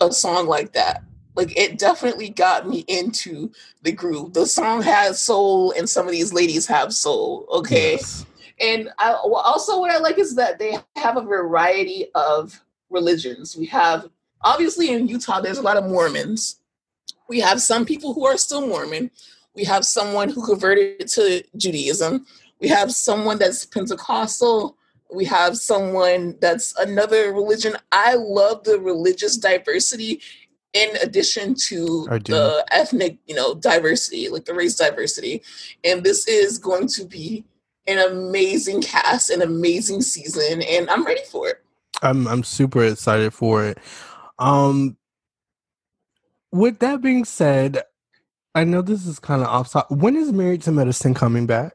a song like that. Like it definitely got me into the groove. The song has soul, and some of these ladies have soul. Okay, Yes. and I, also what I like is that they have a variety of religions. We have obviously in Utah, there's a lot of Mormons. We have some people who are still Mormon. We have someone who converted to Judaism. We have someone that's Pentecostal. We have someone that's another religion. I love the religious diversity in addition to the ethnic, you know, diversity, like the race diversity. And this is going to be an amazing cast, an amazing season, and I'm ready for it. I'm I'm super excited for it. Um with that being said, I know this is kind of off top. When is Married to Medicine coming back?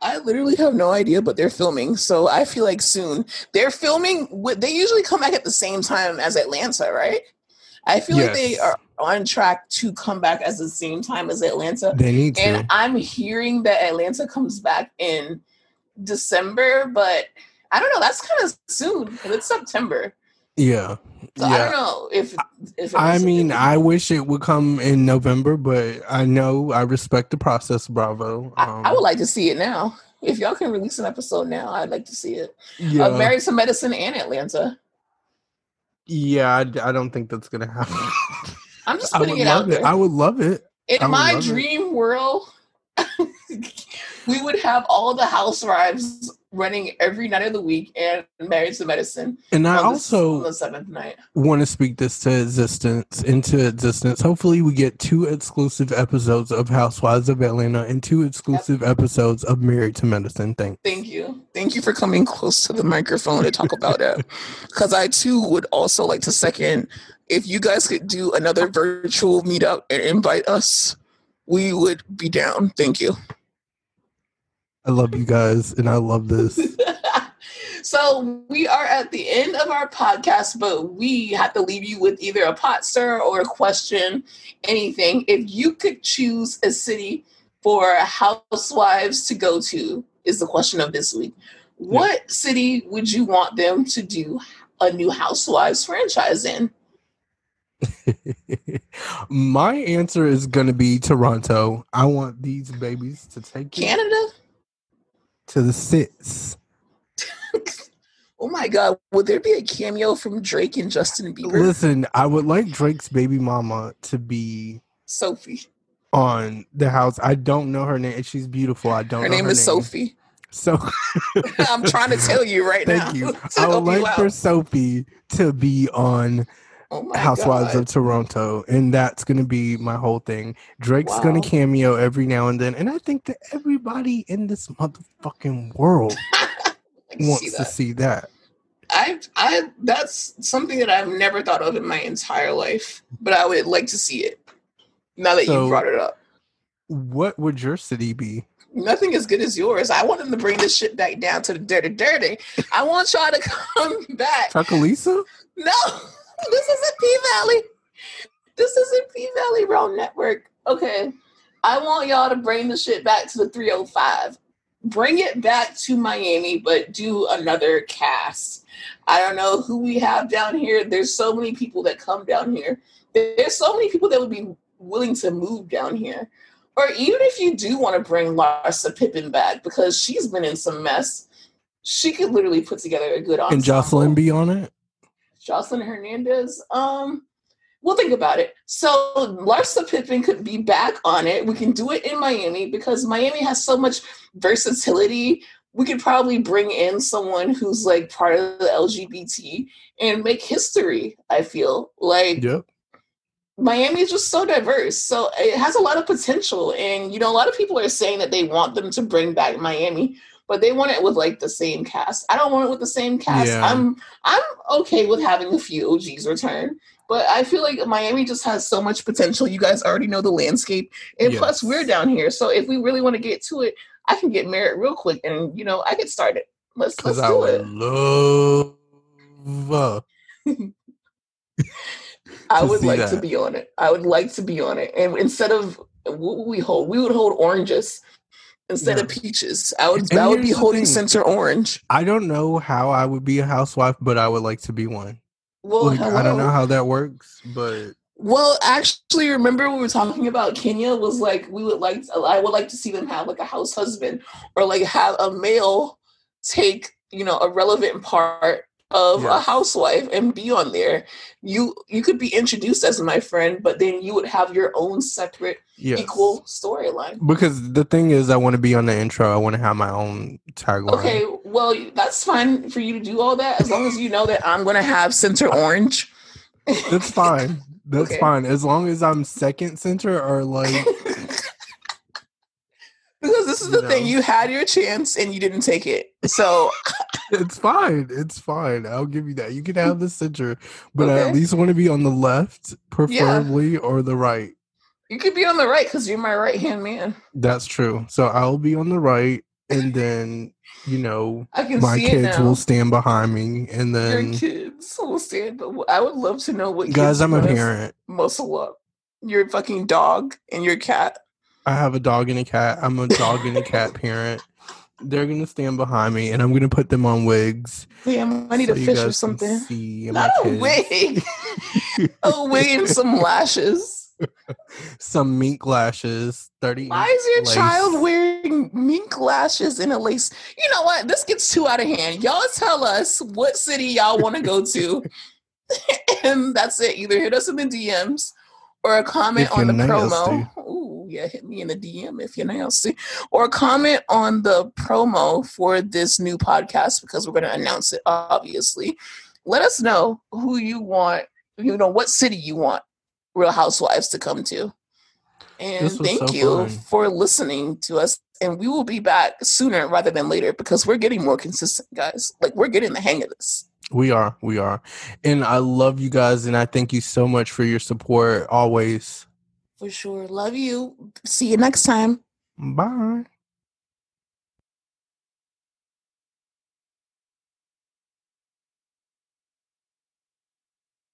I literally have no idea, but they're filming, so I feel like soon they're filming. They usually come back at the same time as Atlanta, right? I feel like they are on track to come back at the same time as Atlanta, They need to. and I'm hearing that Atlanta comes back in December, but I don't know. That's kind of soon. It's September, yeah. So I don't know if if. I mean, I wish it would come in November, but I know I respect the process, Bravo. I, Um, I would like to see it now. If y'all can release an episode now, I'd like to see it. yeah, Uh, Married to Medicine and Atlanta. yeah, I, I don't think that's gonna happen. I'm just [LAUGHS] I putting it out there. it. I would love it. In my love it. dream world, [LAUGHS] we would have all the housewives running every night of the week and Married to Medicine. And I also the seventh night. want to speak this to existence into existence. Hopefully, we get two exclusive episodes of Housewives of Atlanta and two exclusive episodes of Married to Medicine. Thanks. Thank you. Thank you for coming close to the microphone to talk about it. [LAUGHS] Because I too would also like to second if you guys could do another virtual meetup and invite us, we would be down. Thank you. I love you guys, and I love this. [LAUGHS] so we are at the end of our podcast, but we have to leave you with either a pot stir or a question, anything. If you could choose a city for housewives to go to, is the question of this week. What city would you want them to do a new housewives franchise in? [LAUGHS] My answer is going to be Toronto. I want these babies to take it Canada? To the sits. [LAUGHS] Oh my god, would there be a cameo from Drake and Justin Bieber? Listen, I would like Drake's baby mama to be Sophie. on the house. I don't know her name. She's beautiful. I don't Her name is Sophie. So [LAUGHS] [LAUGHS] I'm trying to tell you right now. thank you. I would you like for. Sophie to be on Oh Housewives God. of Toronto, and that's gonna be my whole thing. Drake's Wow. gonna cameo every now and then, and I think that everybody in this motherfucking world [LAUGHS] can see wants to see that. I, I, that's something that I've never thought of in my entire life, but I would like to see it. Now that So- you brought it up, What would your city be? nothing as good as yours. I want them to bring this shit back down to the dirty, dirty. I want y'all to [LAUGHS] come back. Chucalissa? No, this isn't P Valley. This isn't P Valley Road Network. Okay. I want y'all to bring the shit back to the 305. Bring it back to Miami, but do another cast. I don't know who we have down here. There's so many people that come down here. There's so many people that would be willing to move down here. Or even if you do want to bring Larsa Pippen back because she's been in some mess, she could literally put together a good ensemble. And Joseline be on it? Joseline Hernandez. Um, we'll think about it. So Larsa Pippen could be back on it. We can do it in Miami because Miami has so much versatility. We could probably bring in someone who's like part of the LGBT and make history. I feel like Yep. Miami is just so diverse. So it has a lot of potential. And, you know, a lot of people are saying that they want them to bring back Miami, but they want it with like the same cast. I don't want it with the same cast. Yeah. I'm I'm okay with having a few OGs return. But I feel like Miami just has so much potential. You guys already know the landscape. And plus we're down here. So if we really want to get to it, I can get married real quick and you know, I get started. Let's let's Because I would it. love [LAUGHS] I would like to be on it. I would like to be on it. And instead of what would we hold? We would hold oranges instead of peaches. I would And I would be holding center orange. I don't know how I would be a housewife, but I would like to be one. Well, like, I don't know how that works, but Well, actually, remember we were talking about Kenya was like we would like I would like to see them have like a house husband or like have a male take you know a relevant part of a housewife and be on there. You you could be introduced as my friend, but then you would have your own separate yes. equal storyline. Because the thing is, I want to be on the intro. I want to have my own tagline. Okay, well that's fine for you to do all that as long as you know that I'm gonna have center orange. That's fine. [LAUGHS] That's Okay. fine. As long as I'm second center or like, [LAUGHS] because this is You the thing, know. you had your chance and you didn't take it. So [LAUGHS] it's fine. It's fine. I'll give you that. You can have the center, but I at least want to be on the left, preferably, or the right. you could be on the right because you're my right hand man. That's true. So I'll be on the right, and [LAUGHS] then you know my kids will stand behind me, and then your kids will stand, but I would love to know what guys, I'm a parent. Muscle up. Your fucking dog and your cat. I have a dog and a cat. I'm a dog and a cat [LAUGHS] parent. They're gonna stand behind me, and I'm gonna put them on wigs. Damn, I need so a fish or something. Not a wig. a [LAUGHS] wig and some lashes. [LAUGHS] Some mink lashes. Thirty. Why is your lace. child wearing mink lashes and a lace? You know what? This gets too out of hand. Y'all tell us what city y'all want to go to. and that's it. Either hit us in the DMs or a comment on the promo. Ooh, yeah, hit me in the DM if you're nasty, or comment on the promo for this new podcast because we're going to announce it. Obviously, let us know who you want. You know what city you want Real Housewives to come to. And thank so you fun. for listening to us. And we will be back sooner rather than later because we're getting more consistent, guys. Like we're getting the hang of this. We are. We are. And I love you guys and I thank you so much for your support always. For sure. Love you. See you next time. Bye.